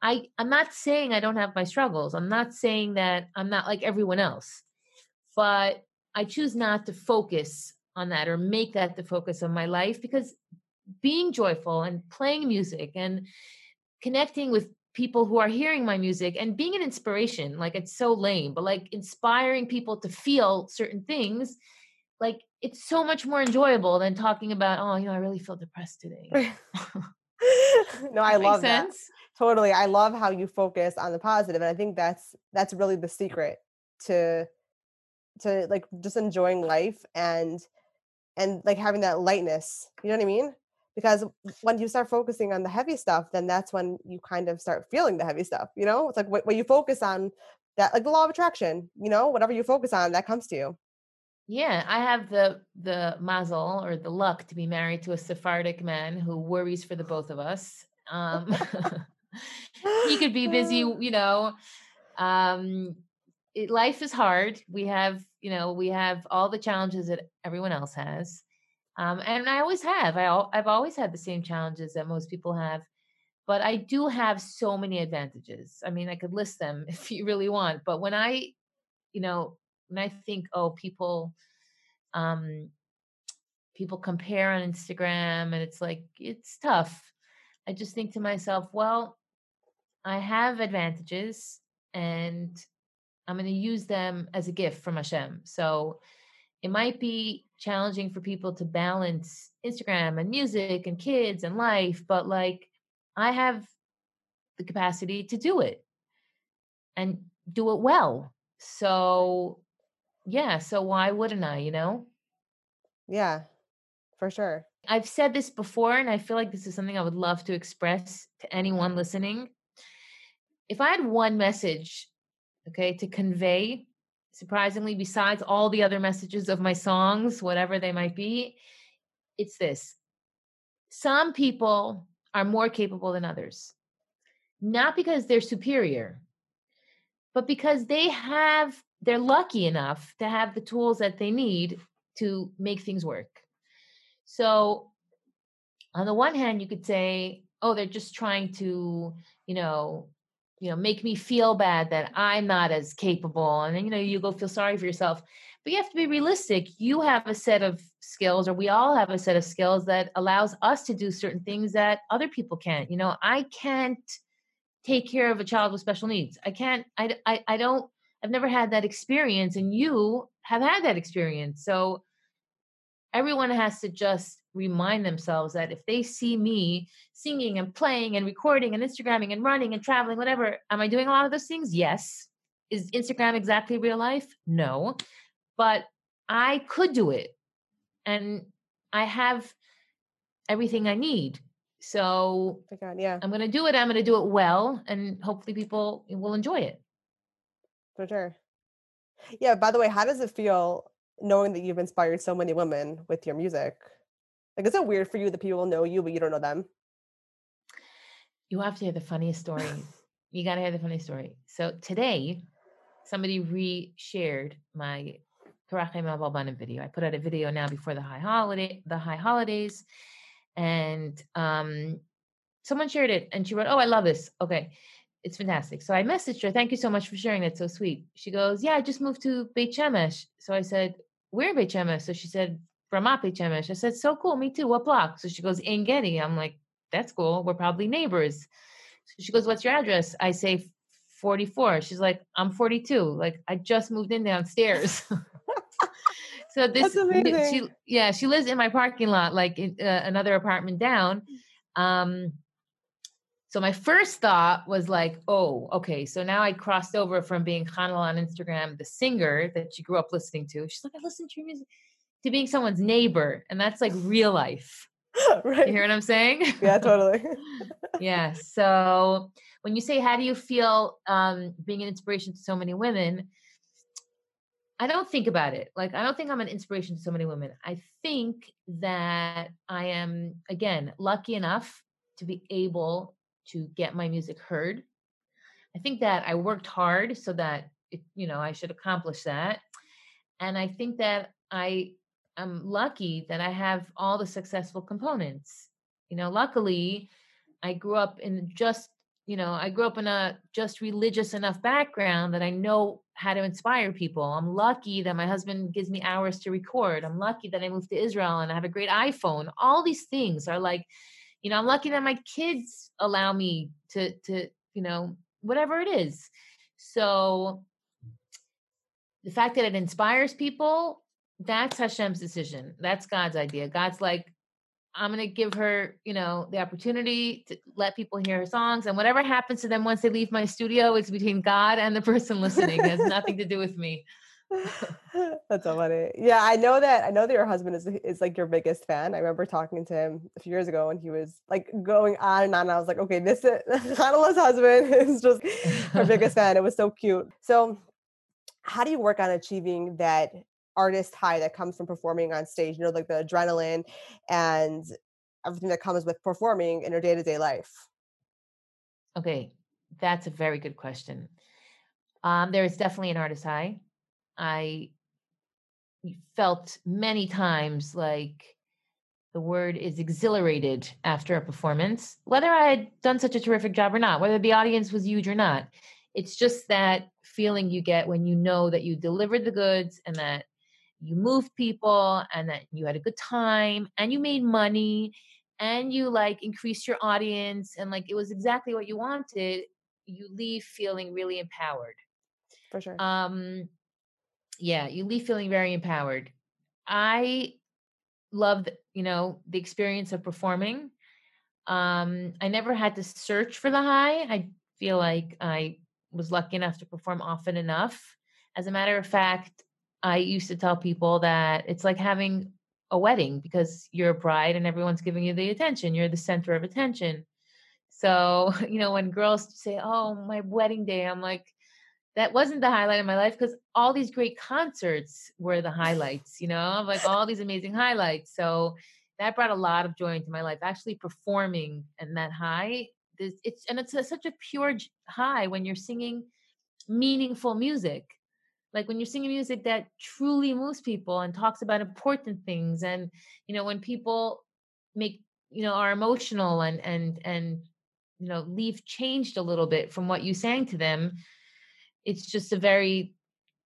i i'm not saying i don't have my struggles i'm not saying that i'm not like everyone else but i choose not to focus on that or make that the focus of my life because being joyful and playing music and connecting with people who are hearing my music and being an inspiration like it's so lame but like inspiring people to feel certain things like it's so much more enjoyable than talking about oh you know i really feel depressed today
no, I love that. Totally. I love how you focus on the positive, and I think that's that's really the secret to to like just enjoying life and and like having that lightness. You know what I mean? Because when you start focusing on the heavy stuff, then that's when you kind of start feeling the heavy stuff. You know, it's like what, when you focus on that, like the law of attraction. You know, whatever you focus on, that comes to you.
Yeah, I have the the mazel or the luck to be married to a Sephardic man who worries for the both of us. Um, he could be busy, you know. Um, it, life is hard. We have, you know, we have all the challenges that everyone else has, um, and I always have. I I've always had the same challenges that most people have, but I do have so many advantages. I mean, I could list them if you really want. But when I, you know, when I think, oh, people, um, people compare on Instagram, and it's like it's tough. I just think to myself, well, I have advantages, and I'm going to use them as a gift from Hashem. So it might be challenging for people to balance Instagram and music and kids and life, but like I have the capacity to do it and do it well. So yeah, so why wouldn't I, you know?
Yeah, for sure.
I've said this before, and I feel like this is something I would love to express to anyone listening. If I had one message, okay, to convey, surprisingly, besides all the other messages of my songs, whatever they might be, it's this some people are more capable than others, not because they're superior, but because they have, they're lucky enough to have the tools that they need to make things work. So, on the one hand, you could say, "Oh, they're just trying to, you know, you know, make me feel bad that I'm not as capable," and then you know, you go feel sorry for yourself. but you have to be realistic. You have a set of skills or we all have a set of skills that allows us to do certain things that other people can't. You know i can't take care of a child with special needs. I can't i i, I don't i've never had that experience and you have had that experience. So everyone has to just remind themselves that if they see me singing and playing and recording and instagramming and running and traveling whatever am i doing a lot of those things yes is instagram exactly real life no but I could do it. And I have everything I need. So
oh God, yeah.
I'm going to do it. I'm going to do it well. And hopefully people will enjoy it.
For sure. Yeah. By the way, how does it feel knowing that you've inspired so many women with your music? Like, is it weird for you that people know you, but you don't know them?
You have to hear the funniest story. you got to hear the funny story. So today, somebody re-shared my video. I put out a video now before the high holiday, the high holidays, and um, someone shared it, and she wrote, "Oh, I love this. Okay, it's fantastic." So I messaged her, "Thank you so much for sharing that. So sweet." She goes, "Yeah, I just moved to Beit Shemesh." So I said, "Where Beit Shemesh?" So she said, from Beit Shemesh." I said, "So cool. Me too. What block?" So she goes, in Getty. I'm like, "That's cool. We're probably neighbors." So she goes, "What's your address?" I say. 44. She's like, I'm 42. Like, I just moved in downstairs. So this, she, yeah, she lives in my parking lot, like in, uh, another apartment down. Um, so my first thought was like, oh, okay. So now I crossed over from being Chanale on Instagram, the singer that she grew up listening to. She's like, I listen to your music, to being someone's neighbor, and that's like real life. right. You hear what I'm saying?
Yeah, totally.
yeah. So when you say, how do you feel um, being an inspiration to so many women? I don't think about it. Like, I don't think I'm an inspiration to so many women. I think that I am, again, lucky enough to be able to get my music heard. I think that I worked hard so that, it, you know, I should accomplish that. And I think that I am lucky that I have all the successful components. You know, luckily, I grew up in just you know, I grew up in a just religious enough background that I know how to inspire people. I'm lucky that my husband gives me hours to record. I'm lucky that I moved to Israel and I have a great iPhone. All these things are like, you know, I'm lucky that my kids allow me to to, you know, whatever it is. So the fact that it inspires people, that's Hashem's decision. That's God's idea. God's like, I'm going to give her, you know, the opportunity to let people hear her songs. And whatever happens to them once they leave my studio, it's between God and the person listening. it has nothing to do with me.
That's so funny. Yeah, I know that. I know that your husband is is like your biggest fan. I remember talking to him a few years ago, and he was like going on and on. And I was like, okay, this is Chanale's husband is just her biggest fan. It was so cute. So, how do you work on achieving that artist high that comes from performing on stage you know like the adrenaline and everything that comes with performing in your day-to-day life
okay that's a very good question um, there is definitely an artist high i felt many times like the word is exhilarated after a performance whether i had done such a terrific job or not whether the audience was huge or not. It's just that feeling you get when you know that you delivered the goods and that you moved people and that you had a good time and you made money and you like increased your audience and like it was exactly what you wanted you leave feeling really empowered.
For sure.
Um yeah you leave feeling very empowered i loved you know the experience of performing um i never had to search for the high i feel like i was lucky enough to perform often enough as a matter of fact I used to tell people that it's like having a wedding because you're a bride and everyone's giving you the attention. You're the center of attention. So, you know, when girls say, Oh, my wedding day, I'm like, that wasn't the highlight of my life because all these great concerts were the highlights, you know, like all these amazing highlights. So that brought a lot of joy into my life. Actually performing and that high, it's and it's a, such a pure high when you're singing meaningful music like when you're singing music that truly moves people and talks about important things and you know when people make you know are emotional and and and you know leave changed a little bit from what you sang to them it's just a very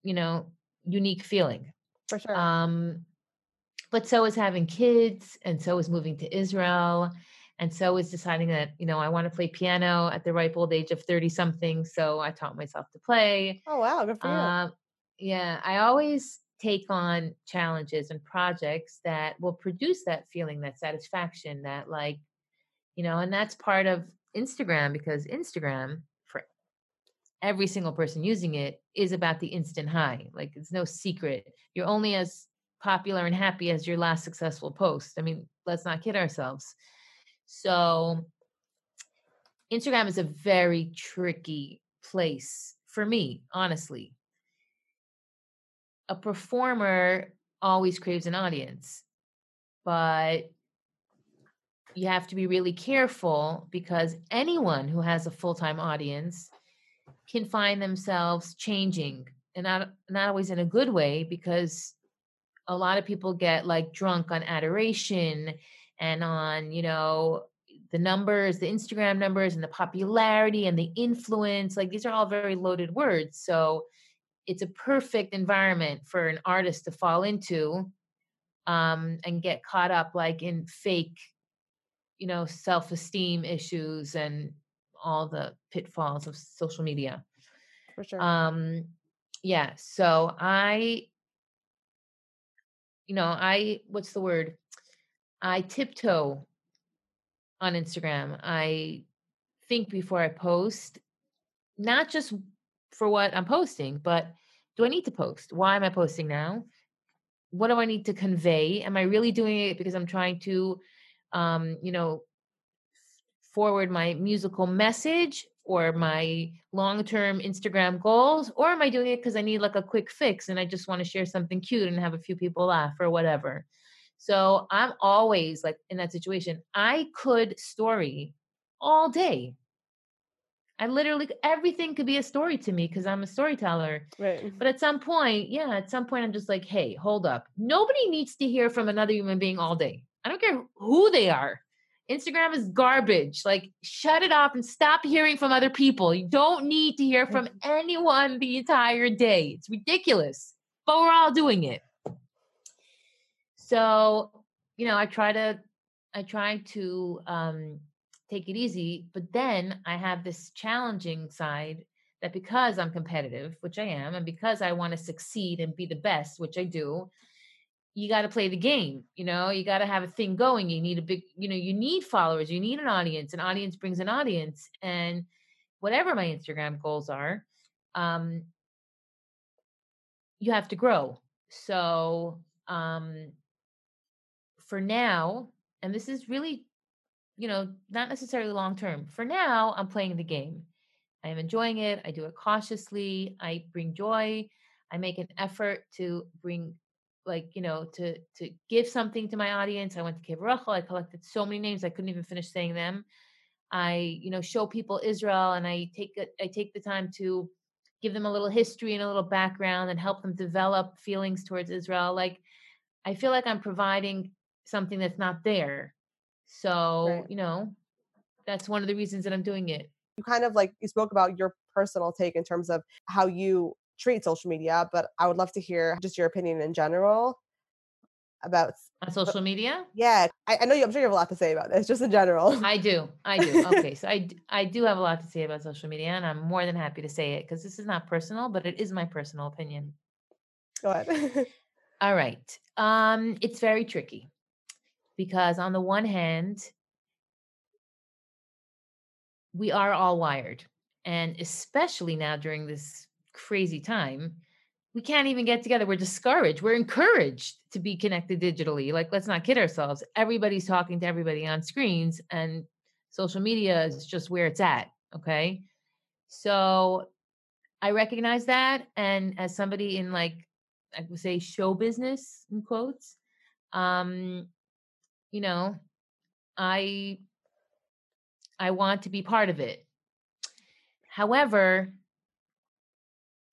you know unique feeling
For sure.
Um, but so is having kids, and so is moving to Israel, and so is deciding that you know I want to play piano at the ripe old age of thirty something. So I taught myself to play.
oh wow, good for you.
Um, yeah, I always take on challenges and projects that will produce that feeling, that satisfaction, that like, you know, and that's part of Instagram because Instagram every single person using it is about the instant high. Like it's no secret. You're only as popular and happy as your last successful post. I mean, let's not kid ourselves. So Instagram is a very tricky place for me, honestly. A performer always craves an audience, but you have to be really careful because anyone who has a full-time audience can find themselves changing and not not always in a good way because a lot of people get like drunk on adoration and on you know the numbers the instagram numbers and the popularity and the influence like these are all very loaded words so it's a perfect environment for an artist to fall into um, and get caught up like in fake you know self-esteem issues and all the pitfalls of social media.
For sure.
um yeah so i you know i what's the word? I tiptoe on instagram. I think before i post not just for what i'm posting but do i need to post? Why am i posting now? What do i need to convey? Am i really doing it because i'm trying to um you know forward my musical message or my long-term Instagram goals or am I doing it cuz I need like a quick fix and I just want to share something cute and have a few people laugh or whatever. So I'm always like in that situation. I could story all day. I literally everything could be a story to me because I'm a storyteller.
right.
But at some point, yeah, at some point I'm just like, "Hey, hold up. Nobody needs to hear from another human being all day. I don't care who they are. Instagram is garbage. Like, shut it off and stop hearing from other people. You don't need to hear from anyone the entire day. It's ridiculous, but we're all doing it. So, you know, I try to, I try to um, take it easy, but then I have this challenging side that because I'm competitive, which I am, and because I want to succeed and be the best, which I do, you got to play the game you know? You got to have a thing going you need a big you know you need followers you need an audience an audience brings an audience and whatever my instagram goals are um you have to grow. So um for now and this is really you know not necessarily long term for now i'm playing the game. I am enjoying it i do it cautiously i bring joy i make an effort to bring like you know to to give something to my audience i went to Kev i collected so many names i couldn't even finish saying them. I you know show people israel and i take it i take the time to give them a little history and a little background and help them develop feelings towards israel like i feel like i'm providing something that's not there. So
Right.
you know that's one of the reasons that i'm doing it.
You kind of like you spoke about your personal take in terms of how you treat social media, but I would love to hear just your opinion in general about.
on social media
Yeah, I, I know you. I'm sure you have a lot to say about this, just in general.
I do. I do. Okay. So I I do have a lot to say about social media, and I'm more than happy to say it because this is not personal, but it is my personal opinion.
Go ahead.
All right. Um, it's very tricky because on the one hand, we are all wired, and especially now during this crazy time, we can't even get together. We're discouraged. We're encouraged to be connected digitally. Like, let's not kid ourselves. Everybody's talking to everybody on screens, and social media is just where it's at. Okay. So I recognize that. And as somebody in like, I would say show business in quotes, um, you know, I I want to be part of it. However,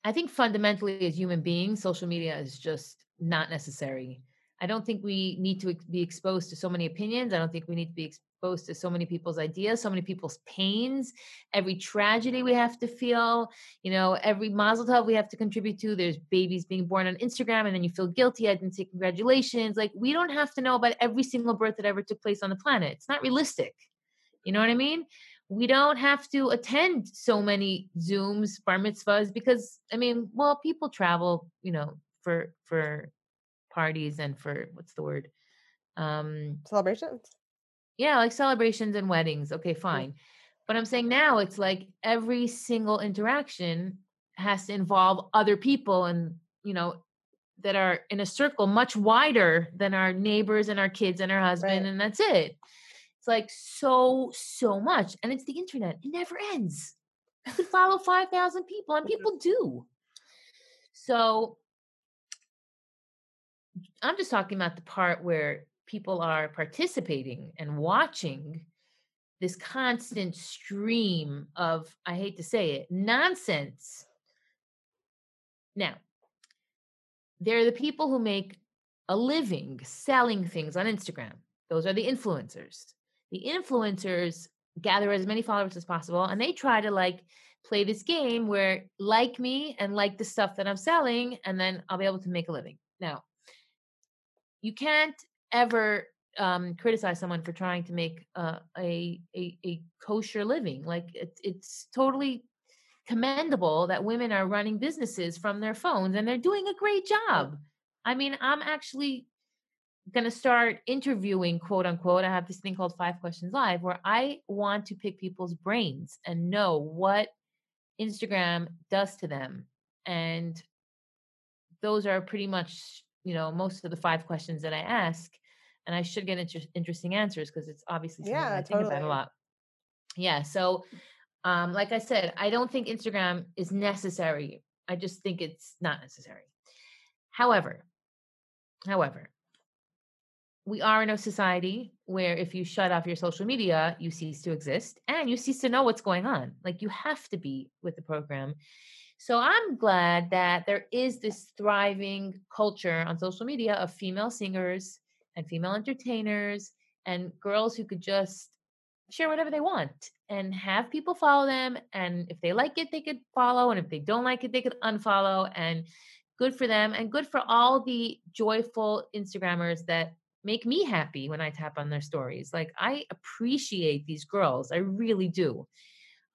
I think fundamentally as human beings, social media is just not necessary. I don't think we need to be exposed to so many opinions. I don't think we need to be exposed to so many people's ideas, so many people's pains, every tragedy we have to feel, you know, every mazel tov we have to contribute to. There's babies being born on Instagram and then you feel guilty. I didn't say congratulations. Like we don't have to know about every single birth that ever took place on the planet. It's not realistic. You know what I mean? We don't have to attend so many Zooms, bar mitzvahs, because I mean, well, people travel, you know, for for parties and for what's the word? Um
Celebrations.
yeah, like celebrations and weddings. Okay, fine. But I'm saying now it's like every single interaction has to involve other people and, you know, that are in a circle much wider than our neighbors and our kids and our husband,
Right.
and that's it. It's like so, so much. And it's the internet, it never ends. You could follow 5,000 people, and mm-hmm. people do. So I'm just talking about the part where people are participating and watching this constant stream of, I hate to say it, nonsense. Now, there are the people who make a living selling things on Instagram. Those are the influencers. The influencers gather as many followers as possible and they try to like play this game where like me and like the stuff that I'm selling, and then I'll be able to make a living. Now, you can't ever um, criticize someone for trying to make uh, a, a a kosher living. Like it's it's totally commendable that women are running businesses from their phones and they're doing a great job. I mean, I'm actually going to start interviewing, quote unquote. I have this thing called Five Questions Live where I want to pick people's brains and know what Instagram does to them. And those are pretty much, you know, most of the five questions that I ask. And I should get inter- interesting answers because it's obviously something
Yeah,
I think about a lot. Yeah. So, um, like I said, I don't think Instagram is necessary. I just think it's not necessary. However, however, we are in a society where if you shut off your social media, you cease to exist and you cease to know what's going on. Like you have to be with the program. So I'm glad that there is this thriving culture on social media of female singers and female entertainers and girls who could just share whatever they want and have people follow them. And if they like it, they could follow. And if they don't like it, they could unfollow. And good for them and good for all the joyful Instagrammers that make me happy when I tap on their stories. Like I appreciate these girls. I really do.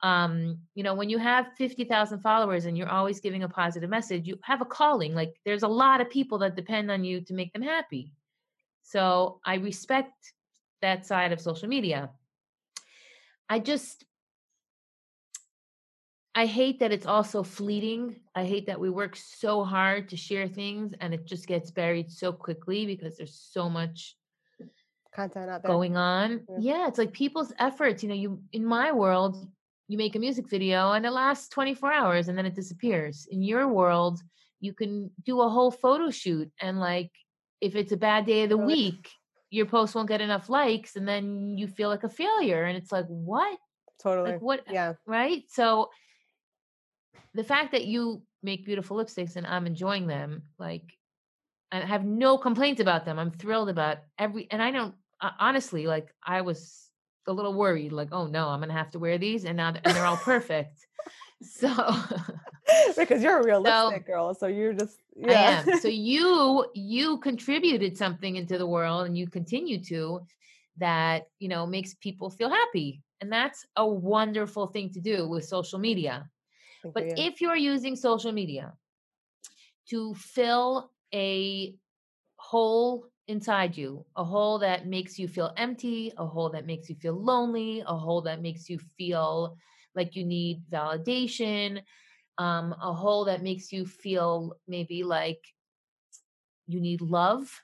Um, you know, when you have 50,000 followers and you're always giving a positive message, you have a calling. Like there's a lot of people that depend on you to make them happy. So I respect that side of social media. I just I hate that it's also fleeting. I hate that we work so hard to share things and it just gets buried so quickly because there's so much
Content out there.
going on.
Yeah.
Yeah, it's like people's efforts. You know, you in my world, you make a music video and it lasts 24 hours and then it disappears. In your world, you can do a whole photo shoot and like if it's a bad day of the week, your post won't get enough likes and then you feel like a failure and it's like, what?
Totally.
Like what
Yeah.
right? So the fact that you make beautiful lipsticks and I'm enjoying them, like, I have no complaints about them. I'm thrilled about every, and I don't uh, honestly like. I was a little worried, like, oh no, I'm gonna have to wear these, and now th- and they're all perfect. So
because you're a realistic girl, so you're just
I
yeah.
am. So you you contributed something into the world, and you continue to that you know makes people feel happy, and that's a wonderful thing to do with social media. But
you.
if you're using social media to fill a hole inside you, a hole that makes you feel empty, a hole that makes you feel lonely, a hole that makes you feel like you need validation, um, a hole that makes you feel maybe like you need love,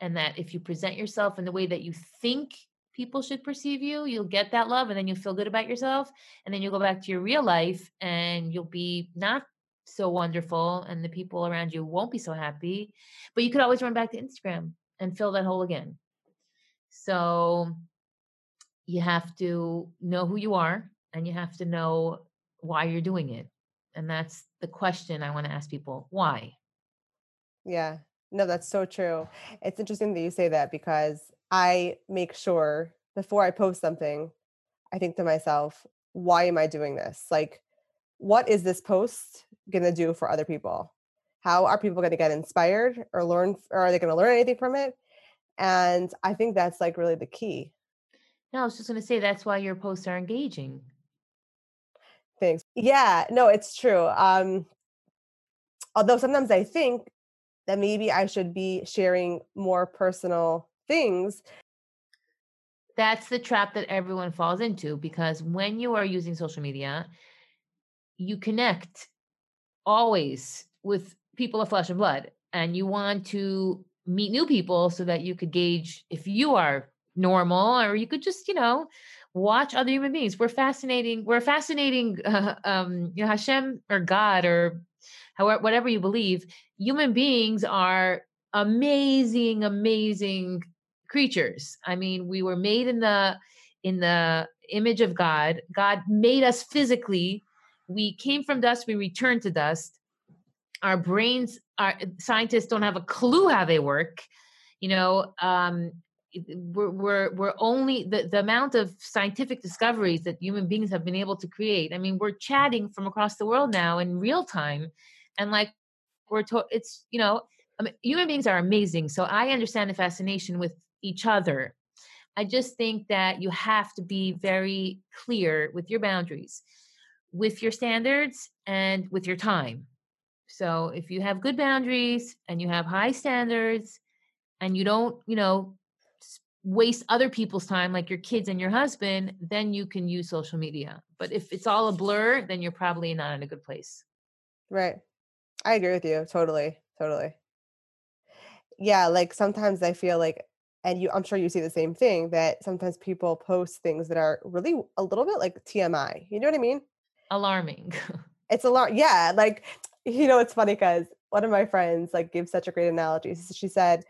and that if you present yourself in the way that you think people should perceive you, you'll get that love and then you'll feel good about yourself. And then you'll go back to your real life and you'll be not so wonderful and the people around you won't be so happy. But you could always run back to Instagram and fill that hole again. So you have to know who you are and you have to know why you're doing it. And that's the question I want to ask people. Why?
yeah. No, that's so true. It's interesting that you say that because I make sure before I post something, I think to myself, why am I doing this? Like, what is this post going to do for other people? How are people going to get inspired or learn, or are they going to learn anything from it? And I think that's like really the key.
No, I was just going to say that's why your posts are engaging.
Thanks. Yeah, no, it's true. Um, although sometimes I think that maybe I should be sharing more personal things.
That's the trap that everyone falls into because when you are using social media, you connect always with people of flesh and blood and you want to meet new people so that you could gauge if you are normal or you could just you know watch other human beings we're fascinating we're fascinating uh, um you know hashem or god or however whatever you believe human beings are amazing amazing creatures. I mean we were made in the in the image of god. God made us physically. We came from dust we return to dust. Our brains our scientists don't have a clue how they work you know um we're, we're we're only the, the amount of scientific discoveries that human beings have been able to create. I mean we're chatting from across the world now in real time and like we're to, it's you know I mean, human beings are amazing. So i understand the fascination with each other. I just think that you have to be very clear with your boundaries with your standards and with your time. So if you have good boundaries and you have high standards and you don't you know waste other people's time like your kids and your husband then you can use social media. But if it's all a blur then you're probably not in a good place.
Right. I agree with you totally totally. Yeah like sometimes i feel like and you i'm sure you see the same thing that sometimes people post things that are really a little bit like tmi you know what i mean
alarming
it's a lot yeah like you know it's funny because one of my friends like gives such a great analogy she said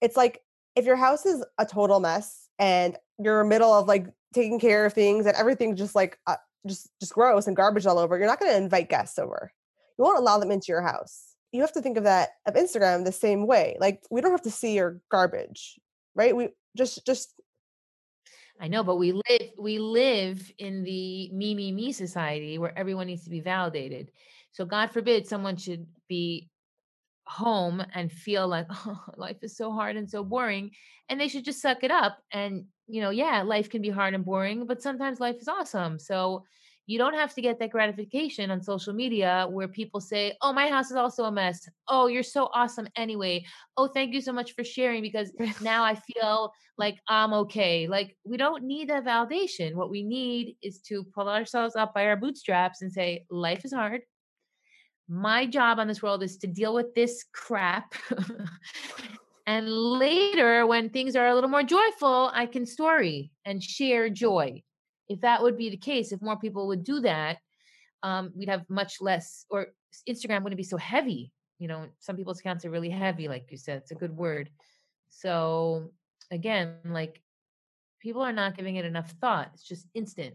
it's like if your house is a total mess and you're in the middle of like taking care of things and everything just like uh, just just gross and garbage all over, you're not going to invite guests over. You won't allow them into your house. You have to think of that of Instagram the same way. Like we don't have to see your garbage, right? We just just
I know, but we live we live in the me me me society where everyone needs to be validated. So God forbid someone should be home and feel like oh, life is so hard and so boring and they should just suck it up and you know yeah life can be hard and boring but sometimes life is awesome so you don't have to get that gratification on social media where people say oh my house is also a mess. Oh you're so awesome anyway. Oh thank you so much for sharing because now i feel like i'm okay. Like we don't need that validation. What we need is to pull ourselves up by our bootstraps and say life is hard. My job on this world is to deal with this crap. and later, when things are a little more joyful, I can story and share joy. If that would be the case, if more people would do that, um, we'd have much less, or Instagram wouldn't be so heavy. You know, some people's accounts are really heavy, like you said. It's a good word. So, again, like people are not giving it enough thought. It's just instant.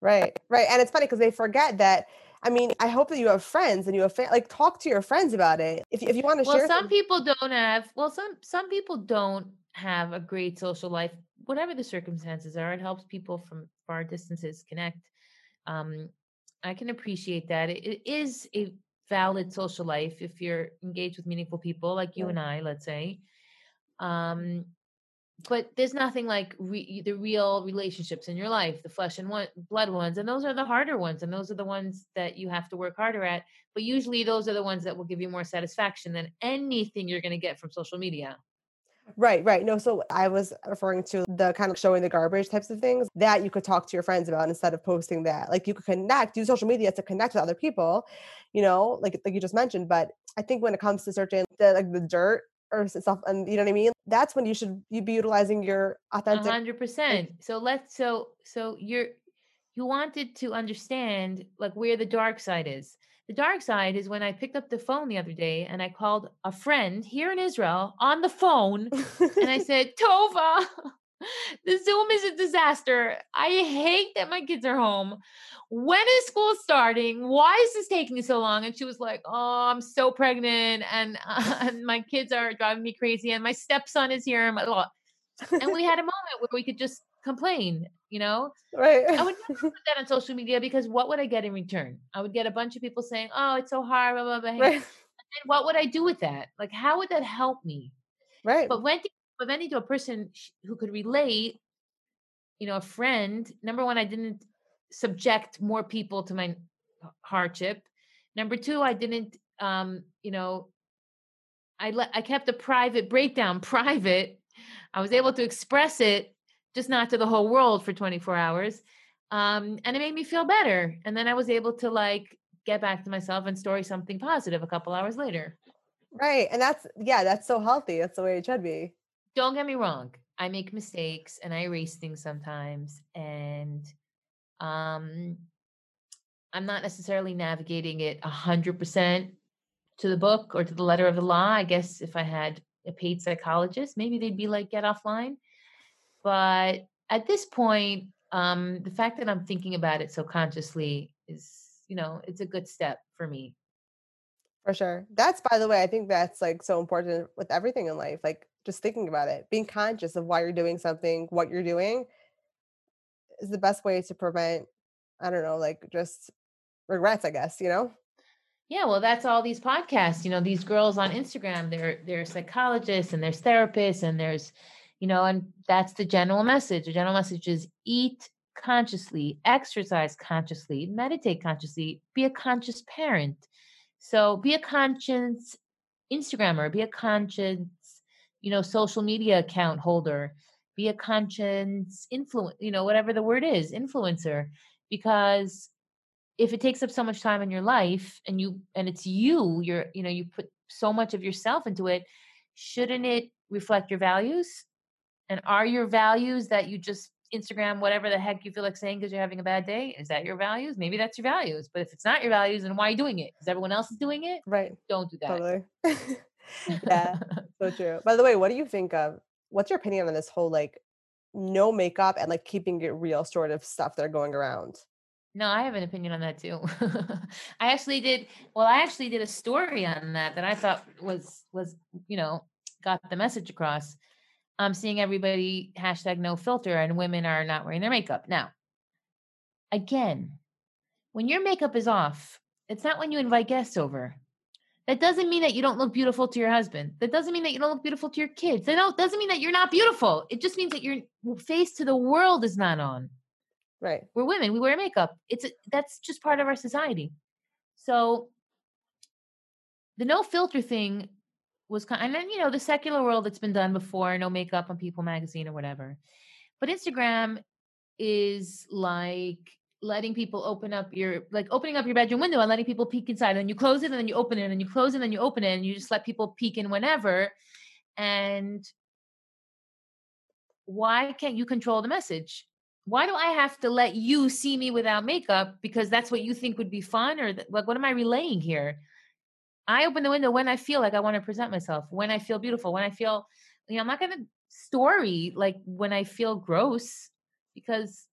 Right, right. And it's funny because they forget that I mean, I hope that you have friends and you have fa- like talk to your friends about it. If if you want to
well,
share.
Well, some people don't have. Well, some some people don't have a great social life. Whatever the circumstances are, it helps people from far distances connect. Um, I can appreciate that. it, it is a valid social life if you're engaged with meaningful people like you and I, let's say. Um, but there's nothing like re- the real relationships in your life the flesh and one, blood ones and those are the harder ones and those are the ones that you have to work harder at but usually those are the ones that will give you more satisfaction than anything you're going to get from social media
Right, right. No, so I was referring to the kind of showing the garbage types of things that you could talk to your friends about instead of posting that. Like you could connect, use social media to connect with other people, you know, like like you just mentioned. But I think when it comes to searching the like the dirt or stuff and you know what i mean that's when you should you be utilizing your authentic
100% so let's so so you're you wanted to understand like where the dark side is the dark side is when i picked up the phone the other day and i called a friend here in israel on the phone and i said tova the Zoom is a disaster. I hate that my kids are home. When is school starting? Why is this taking so long? And she was like, "Oh, I'm so pregnant, and, uh, and my kids are driving me crazy, and my stepson is here." And, my, and we had a moment where we could just complain, you know?
Right.
I would never put that on social media because what would I get in return? I would get a bunch of people saying, "Oh, it's so hard," blah blah blah.
right.
And what would I do with that? Like, how would that help me?
Right.
But when but then to a person who could relate, you know, a friend. Number one, I didn't subject more people to my hardship. Number two, I didn't, um, you know, I let I kept the private breakdown private. I was able to express it, just not to the whole world for 24 hours. Um, and it made me feel better. And then I was able to like get back to myself and story something positive a couple hours later.
Right. And that's yeah, that's so healthy. That's the way it should be.
don't get me wrong i make mistakes and i erase things sometimes and um i'm not necessarily navigating it 100% to the book or to the letter of the law i guess if i had a paid psychologist maybe they'd be like get offline but at this point um the fact that i'm thinking about it so consciously is you know it's a good step for me
For sure. That's by the way, I think that's like so important with everything in life. Like just thinking about it, being conscious of why you're doing something, what you're doing is the best way to prevent, I don't know, like just regrets, I guess, you know?
Yeah, well, that's all these podcasts. You know, these girls on Instagram, they're they're psychologists and there's therapists and there's, you know, and that's the general message. The general message is eat consciously, exercise consciously, meditate consciously, be a conscious parent. So be a conscious Instagrammer, be a conscious, you know, social media account holder, be a conscious influence, you know, whatever the word is, influencer, because if it takes up so much time in your life and you and it's you you're you know you put so much of yourself into it shouldn't it reflect your values and are your values that you just instagram whatever the heck you feel like saying because you're having a bad day is that your values maybe that's your values but if it's not your values then why are you doing it because everyone else is doing it
Right.
don't do that
Totally. yeah. So true. By the way, what do you think of what's your opinion on this whole like no makeup and like keeping it real sort of stuff that are going around?
No, I have an opinion on that too. I actually did well, I actually did a story on that that I thought was was, you know, got the message across. I'm seeing everybody hashtag no filter and women are not wearing their makeup. Now, again, when your makeup is off, it's not when you invite guests over. That doesn't mean that you don't look beautiful to your husband. That doesn't mean that you don't look beautiful to your kids. That doesn't mean that you're not beautiful. It just means that your face to the world is not on
Right.
we're women we wear makeup it's a, that's just part of our society so the no filter thing was kind and then you know the secular world that's been done before no makeup on people magazine or whatever but instagram is like letting people open up your like opening up your bedroom window and letting people peek inside and you close it and then you open it and you close it and then you open it and you just let people peek in whenever and why can't you control the message why do I have to let you see me without makeup because that's what you think would be fun or th- like what am I relaying here? I open the window when I feel like I want to present myself, when I feel beautiful, when I feel you know I'm not going to story like when I feel gross because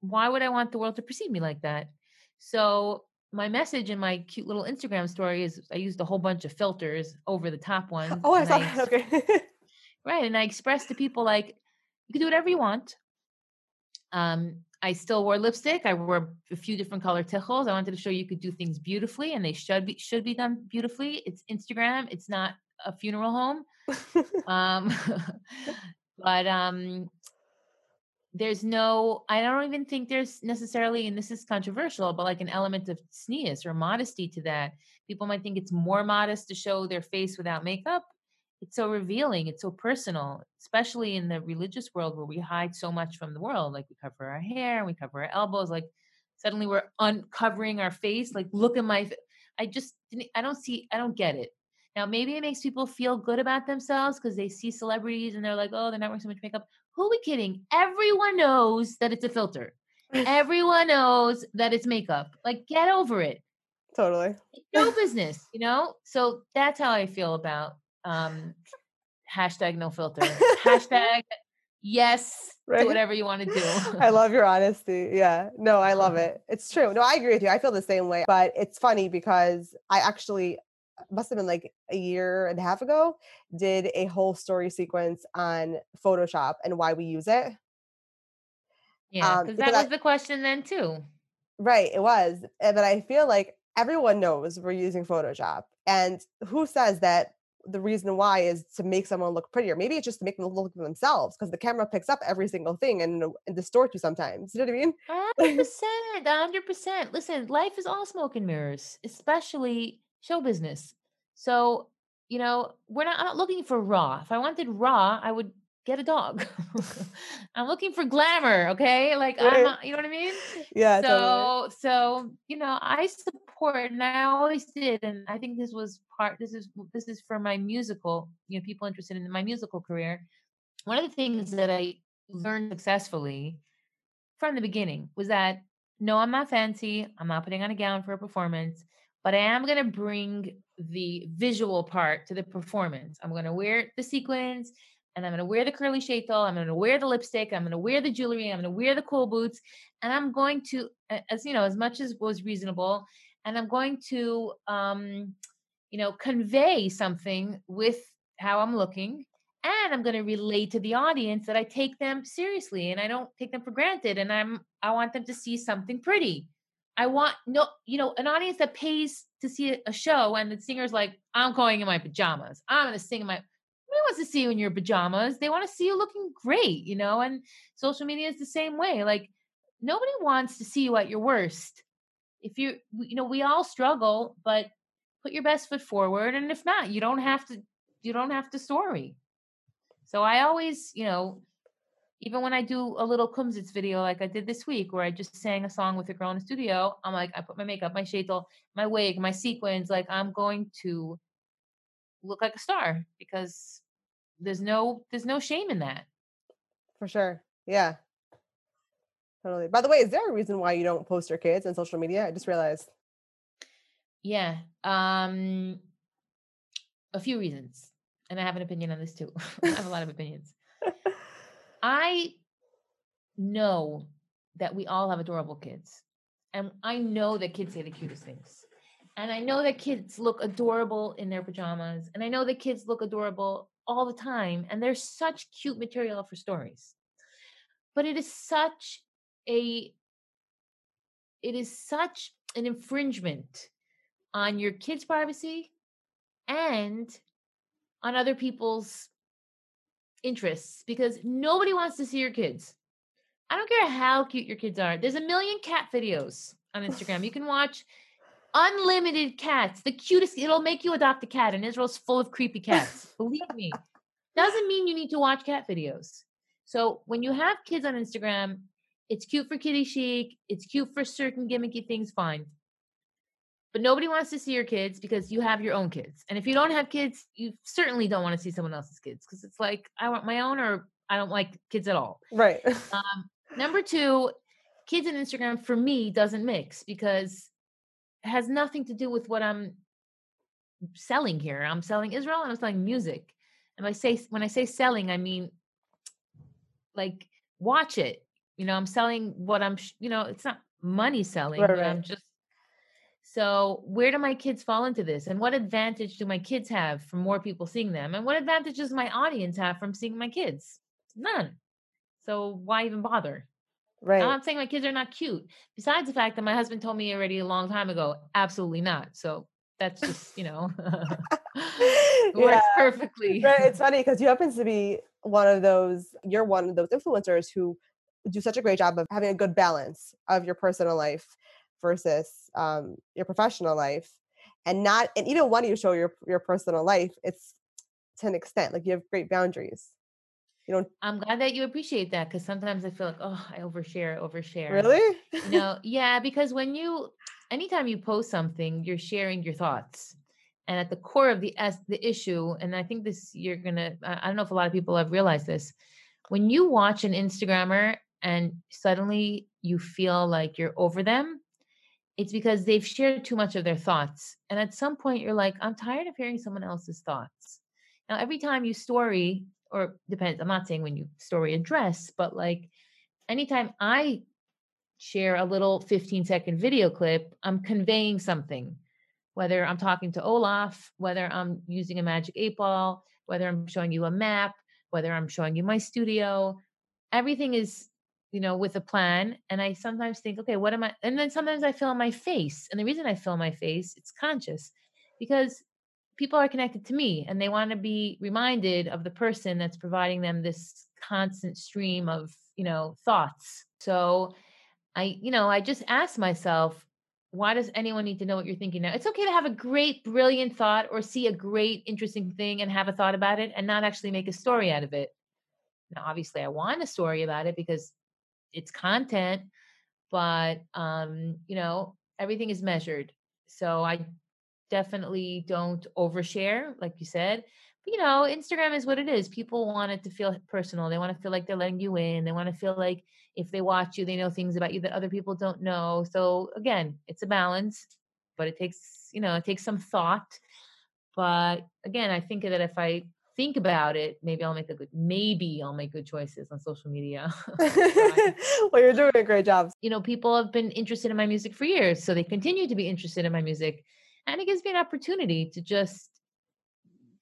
why would I want the world to perceive me like that? So my message in my cute little Instagram story is I used a whole bunch of filters over the top ones.
Oh, I saw
ex-
that. Okay.
Right. And I expressed to people like, you can do whatever you want. Um, I still wore lipstick. I wore a few different color tichels. I wanted to show you could do things beautifully and they should be should be done beautifully. It's Instagram, it's not a funeral home. Um, but um there's no I don't even think there's necessarily, and this is controversial, but like an element of tznius or modesty to that. People might think it's more modest to show their face without makeup it's so revealing it's so personal especially in the religious world where we hide so much from the world like we cover our hair and we cover our elbows like suddenly we're uncovering our face like look at my i just didn't i don't see i don't get it. Now maybe it makes people feel good about themselves because they see celebrities and they're like oh they're not wearing so much makeup. Who are we kidding? Everyone knows that it's a filter. Everyone knows that it's makeup. Like get over it.
Totally.
it's no business you know? So that's how i feel about um hashtag no filter hashtag yes
Right.
to whatever you want to do.
I love your honesty. Yeah. No, I love it. It's true. No, I agree with you. I feel the same way. But it's funny because I actually must have been like a year and a half ago, did a whole story sequence on Photoshop and why we use it.
Yeah,
Um,
because that
I-
was the question then too.
Right, it was. uh, But I feel like everyone knows we're using Photoshop. And who says that the reason why is to make someone look prettier? Maybe it's just to make them look themselves because the camera picks up every single thing and, uh, and distorts you sometimes. You know what I mean?
hundred percent, hundred percent. Listen, life is all smoke and mirrors, especially show business. So you know, we're not. I'm not looking for raw. If I wanted raw, I would get a dog. I'm looking for glamour. Okay, like
Right.
I'm. Not, you know what I mean?
Yeah. totally.
so so you know i support and i always did and i think this was part this is this is for my musical you know people interested in my musical career one of the things that i learned successfully from the beginning was that no i'm not fancy i'm not putting on a gown for a performance but i am going to bring the visual part to the performance i'm going to wear the sequins and i'm going to wear the curly shaitel i'm going to wear the lipstick i'm going to wear the jewelry i'm going to wear the cool boots and i'm going to as you know as much as was reasonable and i'm going to um you know convey something with how i'm looking and i'm going to relate to the audience that i take them seriously and i don't take them for granted and i'm i want them to see something pretty. I want no you know an audience that pays to see a- show and the singer's like i'm going in my pajamas. I'm going to sing in my wants to see you in your pajamas. They want to see you looking great, you know. And social media is the same way. Like nobody wants to see you at your worst. If you, you know, we all struggle, but put your best foot forward. And if not, you don't have to. You don't have to story. So I always, you know, even when I do a little Kumsitz video like I did this week, where I just sang a song with a girl in the studio, I'm like, I put my makeup, my shaitel, my wig, my sequins, like I'm going to look like a star because there's no there's no shame in that.
For sure. Yeah. Totally. By the way, is there a reason why you don't post your kids on social media? I just realized.
Yeah. Um a few reasons. And I have an opinion on this too. I have a lot of opinions. I know that we all have adorable kids. And I know that kids say the cutest things. And I know that kids look adorable in their pajamas. And I know that kids look adorable all the time. And there's such cute material for stories. But it is such a it is such an infringement on your kids' privacy and on other people's interests because nobody wants to see your kids. I don't care how cute your kids are. There's a million cat videos on Instagram. You can watch unlimited cats. The cutest, it'll make you adopt a cat. And Israel's full of creepy cats. Believe me. Doesn't mean you need to watch cat videos. So when you have kids on Instagram, it's cute for kitty chic, it's cute for certain gimmicky things, fine. But nobody wants to see your kids because you have your own kids. And if you don't have kids, you certainly don't want to see someone else's kids because it's like, I want my own or I don't like kids at all.
Right.
Um, number two, kids and Instagram for me doesn't mix because has nothing to do with what I'm selling here. I'm selling Israel and I'm selling music. And I say when I say selling, I mean like watch it. You know, I'm selling what I'm. You know, it's not money selling,
Right, right.
I'm just. So where do my kids fall into this? And what advantage do my kids have from more people seeing them? And what advantage does my audience have from seeing my kids? None. So why even bother?
Right.
I'm not saying my kids are not cute. Besides the fact that my husband told me already a long time ago, absolutely not. So that's just, you know, works
Yeah.
perfectly.
Right, it's funny because you happen to be one of those you're one of those influencers who do such a great job of having a good balance of your personal life versus um, your professional life and not and even when you show your your personal life it's to an extent like you have great boundaries you don't
I'm glad that you appreciate that because sometimes I feel like, oh, I overshare, overshare.
really
You know, yeah, because when you, anytime you post something, you're sharing your thoughts. And at the core of the as the issue, and I think this you're gonna, I don't know if a lot of people have realized this, when you watch an Instagrammer and suddenly you feel like you're over them, it's because they've shared too much of their thoughts. And at some point, you're like, I'm tired of hearing someone else's thoughts. Now, every time you story or depends. I'm not saying when you story a dress, but like anytime I share a little 15 second video clip, I'm conveying something. Whether I'm talking to Olaf, whether I'm using a magic eight ball, whether I'm showing you a map, whether I'm showing you my studio, everything is you know, with a plan. And I sometimes think, okay, what am I? And then sometimes I film my face. And the reason I film my face, it's conscious because people are connected to me and they want to be reminded of the person that's providing them this constant stream of, you know, thoughts. So I, you know, I just ask myself, why does anyone need to know what you're thinking now? It's okay to have a great, brilliant thought or see a great, interesting thing and have a thought about it and not actually make a story out of it. Now, obviously, I want a story about it because it's content, but um, you know, everything is measured. So I definitely don't overshare, like you said. But, you know, Instagram is what it is. People want it to feel personal. They want to feel like they're letting you in. They want to feel like if they watch you, they know things about you that other people don't know. So again, it's a balance, but it takes, you know, it takes some thought. But again, I think that if I think about it, maybe I'll make a good maybe I'll make good choices on social media.
Uh, well, you're doing a great job.
You know, people have been interested in my music for years, so they continue to be interested in my music. And it gives me an opportunity to just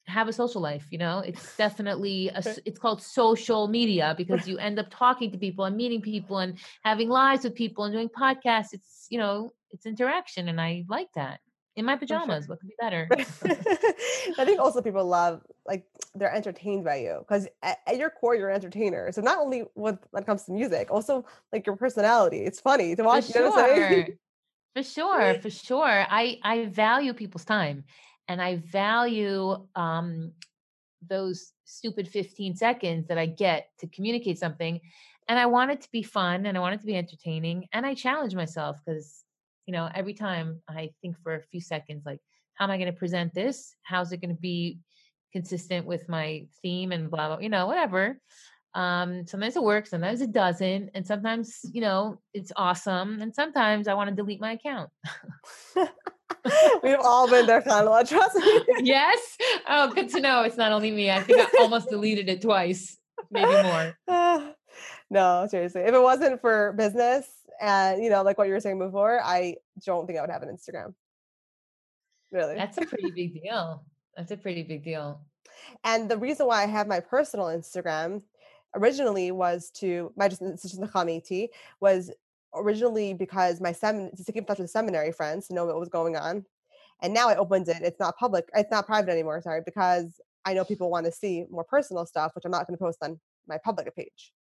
have a social life, you know? It's definitely a, it's called social media because you end up talking to people and meeting people and having lives with people and doing podcasts. It's, you know, it's interaction and I like that in my pajamas. Sure. What could be better?
I think also people love like they're entertained by you because at, at, your core you're an entertainer. So not only when when it comes to music, also like your personality. It's funny to watch.
For sure. For sure, for sure. I I value people's time, and I value um those stupid 15 seconds that I get to communicate something. And I want it to be fun and I want it to be entertaining. And I challenge myself because you know, every time I think for a few seconds, like, how am I going to present this? How's it going to be consistent with my theme and blah, blah, you know, whatever. Um, sometimes it works, sometimes it doesn't. And sometimes, you know, it's awesome. And sometimes I want to delete my account.
We've all been there, Chanale. Trust me.
yes. Oh, good to know. It's not only me. I think I almost deleted it twice, maybe more.
no, seriously. If it wasn't for business, and you know, like what you were saying before, I don't think I would have an Instagram. Really.
That's a pretty big deal. That's a pretty big deal.
And the reason why I have my personal Instagram originally was to my just this is Nakamiti was originally because my sem to keep in touch with seminary friends to know what was going on. And now I opened it. It's not public. It's not private anymore. Sorry, because I know people want to see more personal stuff, which I'm not going to post on my public page.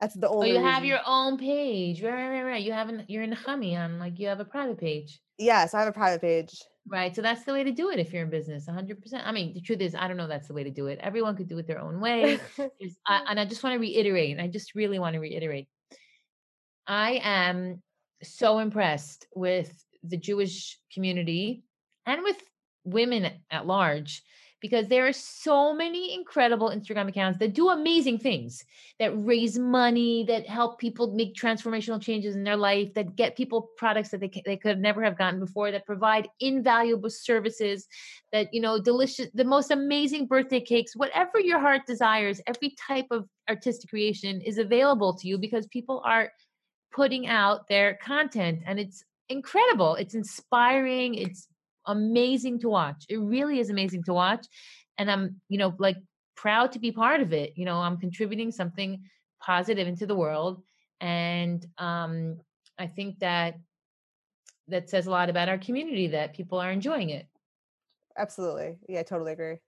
That's the oh, only.
Oh, you
reason.
have your own page, right? Right, right, right. You have an, you're in Chami on like you have a private page.
Yes, I have a private page.
Right. So that's the way to do it if you're in business, 100%. I mean, the truth is, I don't know that's the way to do it. Everyone could do it their own way. I, and I just want to reiterate, and I just really want to reiterate I am so impressed with the Jewish community and with women at large because there are so many incredible Instagram accounts that do amazing things, that raise money, that help people make transformational changes in their life, that get people products that they, they could never have gotten before, that provide invaluable services, that, you know, delicious, the most amazing birthday cakes, whatever your heart desires, every type of artistic creation is available to you because people are putting out their content and it's incredible. It's inspiring. It's amazing to watch. It really is amazing to watch. And I'm, you know, like proud to be part of it. You know, I'm contributing something positive into the world. And um, I think that that says a lot about our community that people are enjoying it.
Absolutely. Yeah, I totally agree.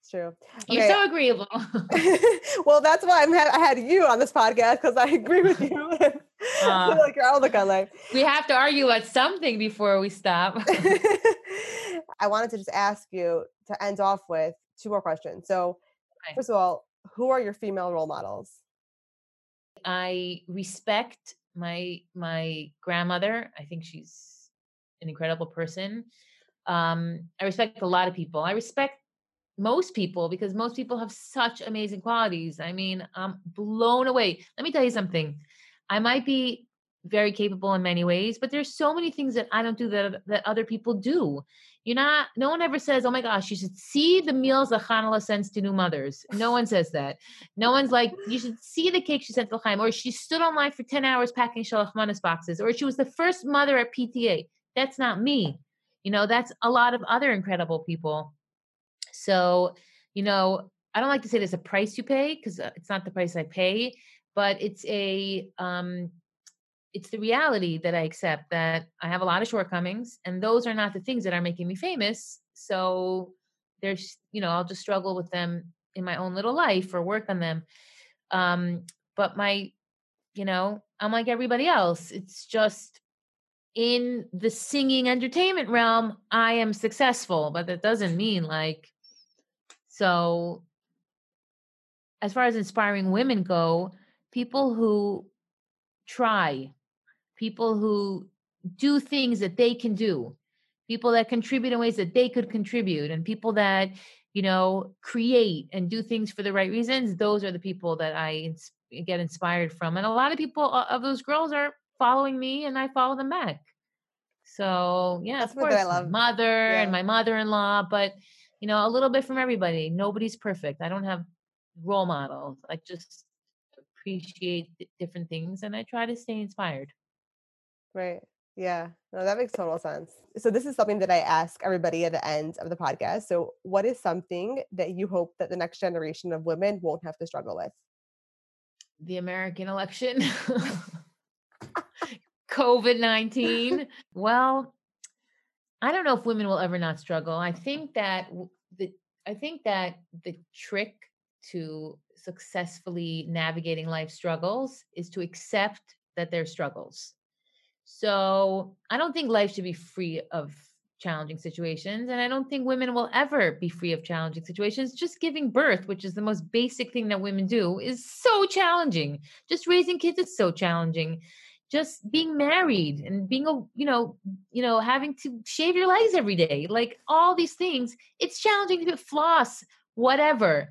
It's true.
Okay. You're so agreeable.
well, that's why I'm ha- I had you on this podcast because I agree with you. Uh, like your outlook on life.
We have to argue about something before we stop.
I wanted to just ask you to end off with two more questions. So, okay. first of all, who are your female role models?
I respect my my grandmother. I think she's an incredible person. Um, I respect a lot of people. I respect most people because most people have such amazing qualities. I mean, I'm blown away. Let me tell you something. I might be very capable in many ways, but there's so many things that I don't do that that other people do. You're not. No one ever says, "Oh my gosh, you should see the meals that Chanale sends to new mothers." No one says that. No one's like, "You should see the cake she sent to Chaim," or she stood online for ten hours packing shalach boxes, or she was the first mother at PTA. That's not me. You know, that's a lot of other incredible people. So, you know, I don't like to say there's a price you pay because uh, it's not the price I pay, but it's a um it's the reality that I accept that I have a lot of shortcomings and those are not the things that are making me famous. So there's, you know, I'll just struggle with them in my own little life or work on them. Um, but my, you know, I'm like everybody else. It's just in the singing entertainment realm, I am successful, but that doesn't mean like, so as far as inspiring women go, people who try people who do things that they can do, people that contribute in ways that they could contribute, and people that, you know, create and do things for the right reasons. Those are the people that I get inspired from. And a lot of people of those girls are following me and I follow them back. So yeah, That's of course, I love. mother yeah. and my mother-in-law, but you know, a little bit from everybody. Nobody's perfect. I don't have role models. I just appreciate different things and I try to stay inspired.
Right. Yeah. No, that makes total sense. So this is something that I ask everybody at the end of the podcast. So what is something that you hope that the next generation of women won't have to struggle with?
The American election. COVID 19. well, I don't know if women will ever not struggle. I think that the I think that the trick to successfully navigating life struggles is to accept that they're struggles so I don't think life should be free of challenging situations. And I don't think women will ever be free of challenging situations. Just giving birth, which is the most basic thing that women do, is so challenging. Just raising kids is so challenging. Just being married and being a, you know, you know, having to shave your legs every day, like all these things, it's challenging to floss, whatever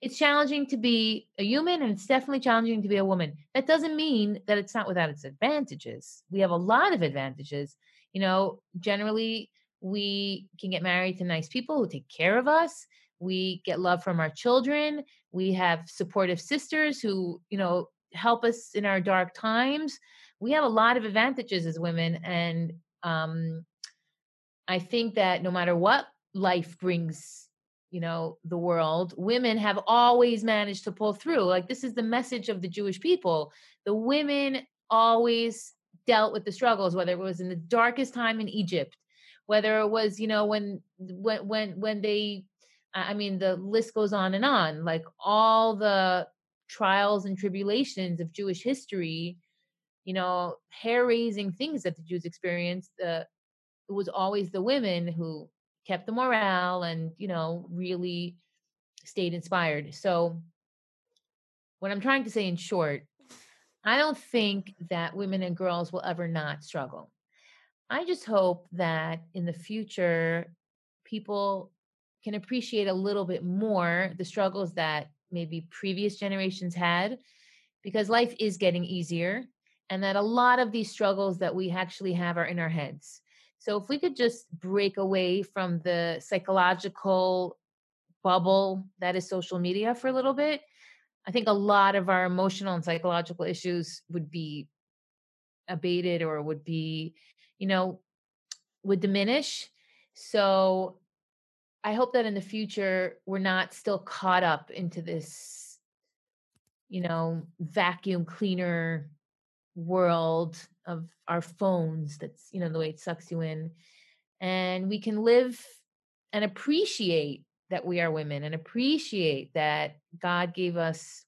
it's challenging to be a human and it's definitely challenging to be a woman. That doesn't mean that it's not without its advantages. We have a lot of advantages. You know, generally, we can get married to nice people who take care of us. We get love from our children. We have supportive sisters who, you know, help us in our dark times. We have a lot of advantages as women. And um, I think that no matter what life brings you know the world women have always managed to pull through like this is the message of the jewish people the women always dealt with the struggles whether it was in the darkest time in egypt whether it was you know when when when when they i mean the list goes on and on like all the trials and tribulations of jewish history you know hair raising things that the jews experienced uh, it was always the women who kept the morale and you know really stayed inspired. So what i'm trying to say in short i don't think that women and girls will ever not struggle. I just hope that in the future people can appreciate a little bit more the struggles that maybe previous generations had because life is getting easier and that a lot of these struggles that we actually have are in our heads so if we could just break away from the psychological bubble that is social media for a little bit, I think a lot of our emotional and psychological issues would be abated or would be, you know, would diminish. So I hope that in the future we're not still caught up into this, you know, vacuum cleaner world of our phones that's you know the way it sucks you in and we can live and appreciate that we are women and appreciate that god gave us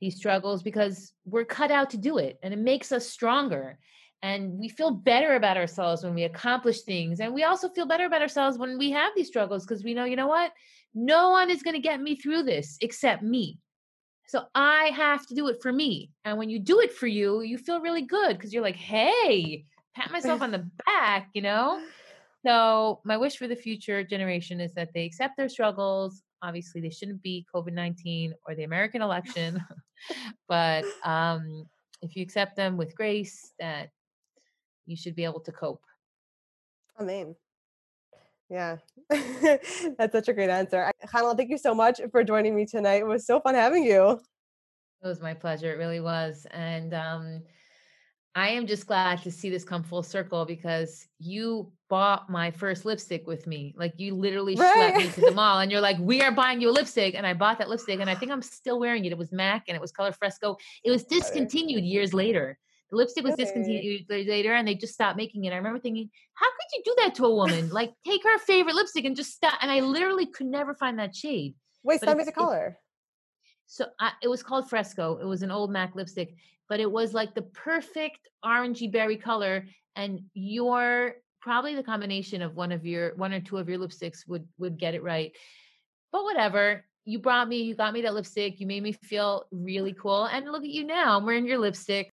these struggles because we're cut out to do it and it makes us stronger and we feel better about ourselves when we accomplish things and we also feel better about ourselves when we have these struggles because we know you know what? No one is going to get me through this except me so I have to do it for me. And when you do it for you, you feel really good because you're like, hey, pat myself on the back, you know? So my wish for the future generation is that they accept their struggles. Obviously, they shouldn't be COVID 19 or the American election, but um, if you accept them with grace, that you should be able to cope.
Amen. Yeah, that's such a great answer. Chanale, thank you so much for joining me tonight. It was so fun having you.
It was my pleasure. It really was. And um, I am just glad to see this come full circle because you bought my first lipstick with me. Like you literally right. schlepped me to the mall and you're like, we are buying you a lipstick. And I bought that lipstick and I think I'm still wearing it. It was MAC and it was color fresco. It was discontinued years later. The lipstick was discontinued later and they just stopped making it. I remember thinking, how could you do that to a woman? like take her favorite lipstick and just stop. And I literally could never find that shade.
Wait, send me the color.
So I, it was called Fresco. It was an old MAC lipstick, but it was like the perfect orangey berry color. And your probably the combination of one of your one or two of your lipsticks would would get it right. But whatever. You brought me, you got me that lipstick. You made me feel really cool. And look at you now. I'm wearing your lipstick.